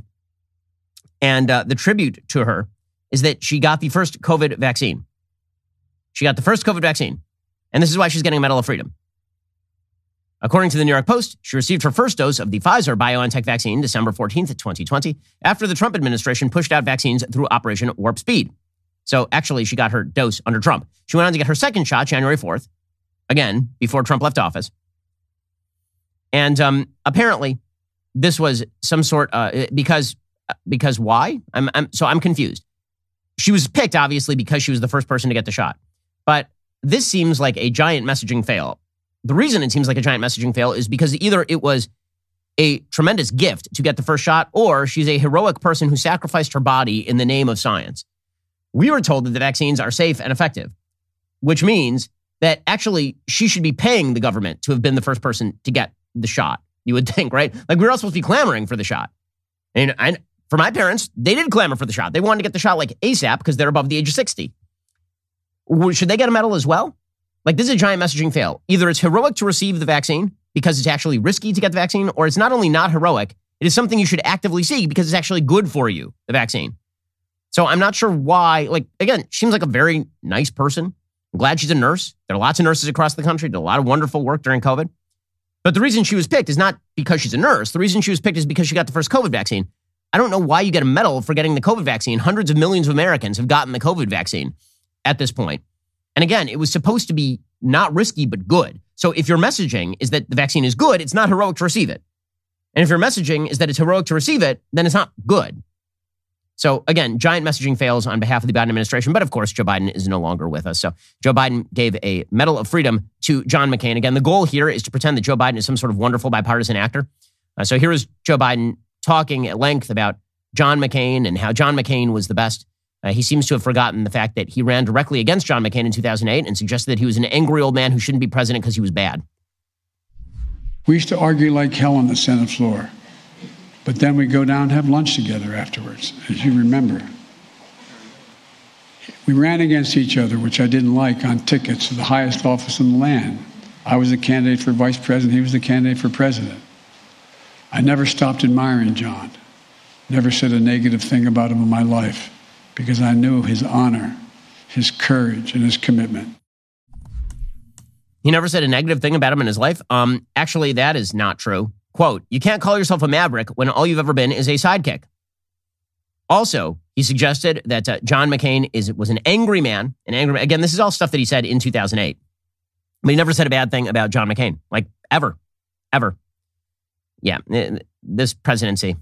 And uh, the tribute to her is that she got the first COVID vaccine. She got the first COVID vaccine. And this is why she's getting a Medal of Freedom. According to the New York Post, she received her first dose of the Pfizer BioNTech vaccine December 14th, 2020, after the Trump administration pushed out vaccines through Operation Warp Speed. So actually, she got her dose under Trump. She went on to get her second shot January 4th, again, before Trump left office. And um, apparently, this was some sort uh, because because why? I'm, I'm so I'm confused. She was picked obviously because she was the first person to get the shot, but this seems like a giant messaging fail. The reason it seems like a giant messaging fail is because either it was a tremendous gift to get the first shot, or she's a heroic person who sacrificed her body in the name of science. We were told that the vaccines are safe and effective, which means that actually she should be paying the government to have been the first person to get the shot. You would think, right? Like we are all supposed to be clamoring for the shot. And, and for my parents, they did clamor for the shot. They wanted to get the shot like ASAP because they're above the age of 60. Should they get a medal as well? Like this is a giant messaging fail. Either it's heroic to receive the vaccine because it's actually risky to get the vaccine, or it's not only not heroic, it is something you should actively seek because it's actually good for you, the vaccine. So I'm not sure why. Like, again, seems like a very nice person. I'm glad she's a nurse. There are lots of nurses across the country, did a lot of wonderful work during COVID. But the reason she was picked is not because she's a nurse. The reason she was picked is because she got the first COVID vaccine. I don't know why you get a medal for getting the COVID vaccine. Hundreds of millions of Americans have gotten the COVID vaccine at this point. And again, it was supposed to be not risky, but good. So if your messaging is that the vaccine is good, it's not heroic to receive it. And if your messaging is that it's heroic to receive it, then it's not good. So again, giant messaging fails on behalf of the Biden administration. But of course, Joe Biden is no longer with us. So Joe Biden gave a Medal of Freedom to John McCain. Again, the goal here is to pretend that Joe Biden is some sort of wonderful bipartisan actor. Uh, so here is Joe Biden talking at length about John McCain and how John McCain was the best. Uh, he seems to have forgotten the fact that he ran directly against John McCain in 2008 and suggested that he was an angry old man who shouldn't be president because he was bad. We used to argue like hell on the Senate floor. But then we go down and have lunch together afterwards, as you remember. We ran against each other, which I didn't like, on tickets to the highest office in the land. I was the candidate for vice president, he was the candidate for president. I never stopped admiring John, never said a negative thing about him in my life, because I knew his honor, his courage, and his commitment. He never said a negative thing about him in his life. Um, actually, that is not true. Quote, you can't call yourself a maverick when all you've ever been is a sidekick. Also, he suggested that uh, John McCain is, was an angry man, an angry man. Again, this is all stuff that he said in 2008. But he never said a bad thing about John McCain, like ever, ever. Yeah, eh, this presidency,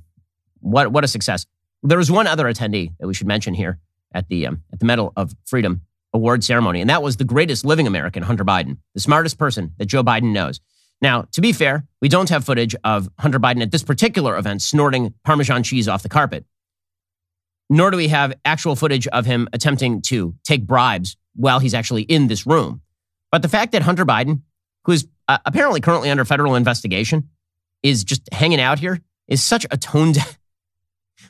what, what a success. There was one other attendee that we should mention here at the, um, at the Medal of Freedom award ceremony, and that was the greatest living American, Hunter Biden, the smartest person that Joe Biden knows. Now, to be fair, we don't have footage of Hunter Biden at this particular event snorting Parmesan cheese off the carpet. Nor do we have actual footage of him attempting to take bribes while he's actually in this room. But the fact that Hunter Biden, who is uh, apparently currently under federal investigation, is just hanging out here is such a tone deaf,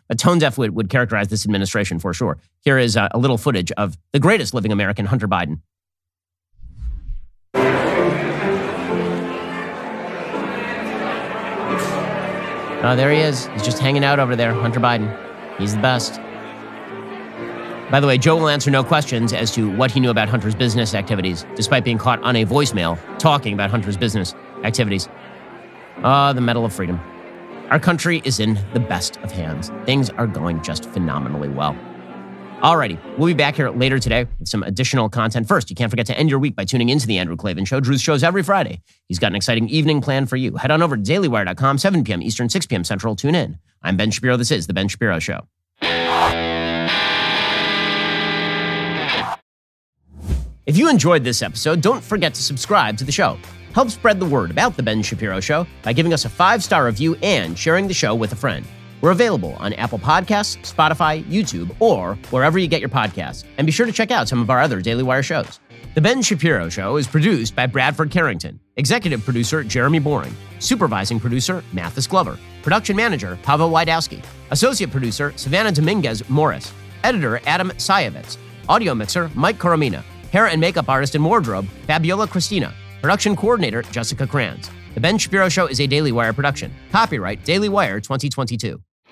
a tone deaf would, would characterize this administration for sure. Here is uh, a little footage of the greatest living American, Hunter Biden. Oh, there he is. He's just hanging out over there, Hunter Biden. He's the best. By the way, Joe will answer no questions as to what he knew about Hunter's business activities, despite being caught on a voicemail talking about Hunter's business activities. Ah, oh, the Medal of Freedom. Our country is in the best of hands. Things are going just phenomenally well. Alrighty, we'll be back here later today with some additional content. First, you can't forget to end your week by tuning into the Andrew Klavan Show. Drew's shows every Friday. He's got an exciting evening planned for you. Head on over to dailywire.com, 7 p.m. Eastern, 6 p.m. Central. Tune in. I'm Ben Shapiro. This is The Ben Shapiro Show. If you enjoyed this episode, don't forget to subscribe to the show. Help spread the word about The Ben Shapiro Show by giving us a five star review and sharing the show with a friend. We're available on Apple Podcasts, Spotify, YouTube, or wherever you get your podcasts. And be sure to check out some of our other Daily Wire shows. The Ben Shapiro Show is produced by Bradford Carrington, executive producer Jeremy Boring, supervising producer Mathis Glover, production manager Pavel Wydowski, associate producer Savannah Dominguez Morris, editor Adam Sayevitz, audio mixer Mike Coromina, hair and makeup artist and wardrobe Fabiola Cristina, production coordinator Jessica Kranz. The Ben Shapiro Show is a Daily Wire production. Copyright Daily Wire 2022.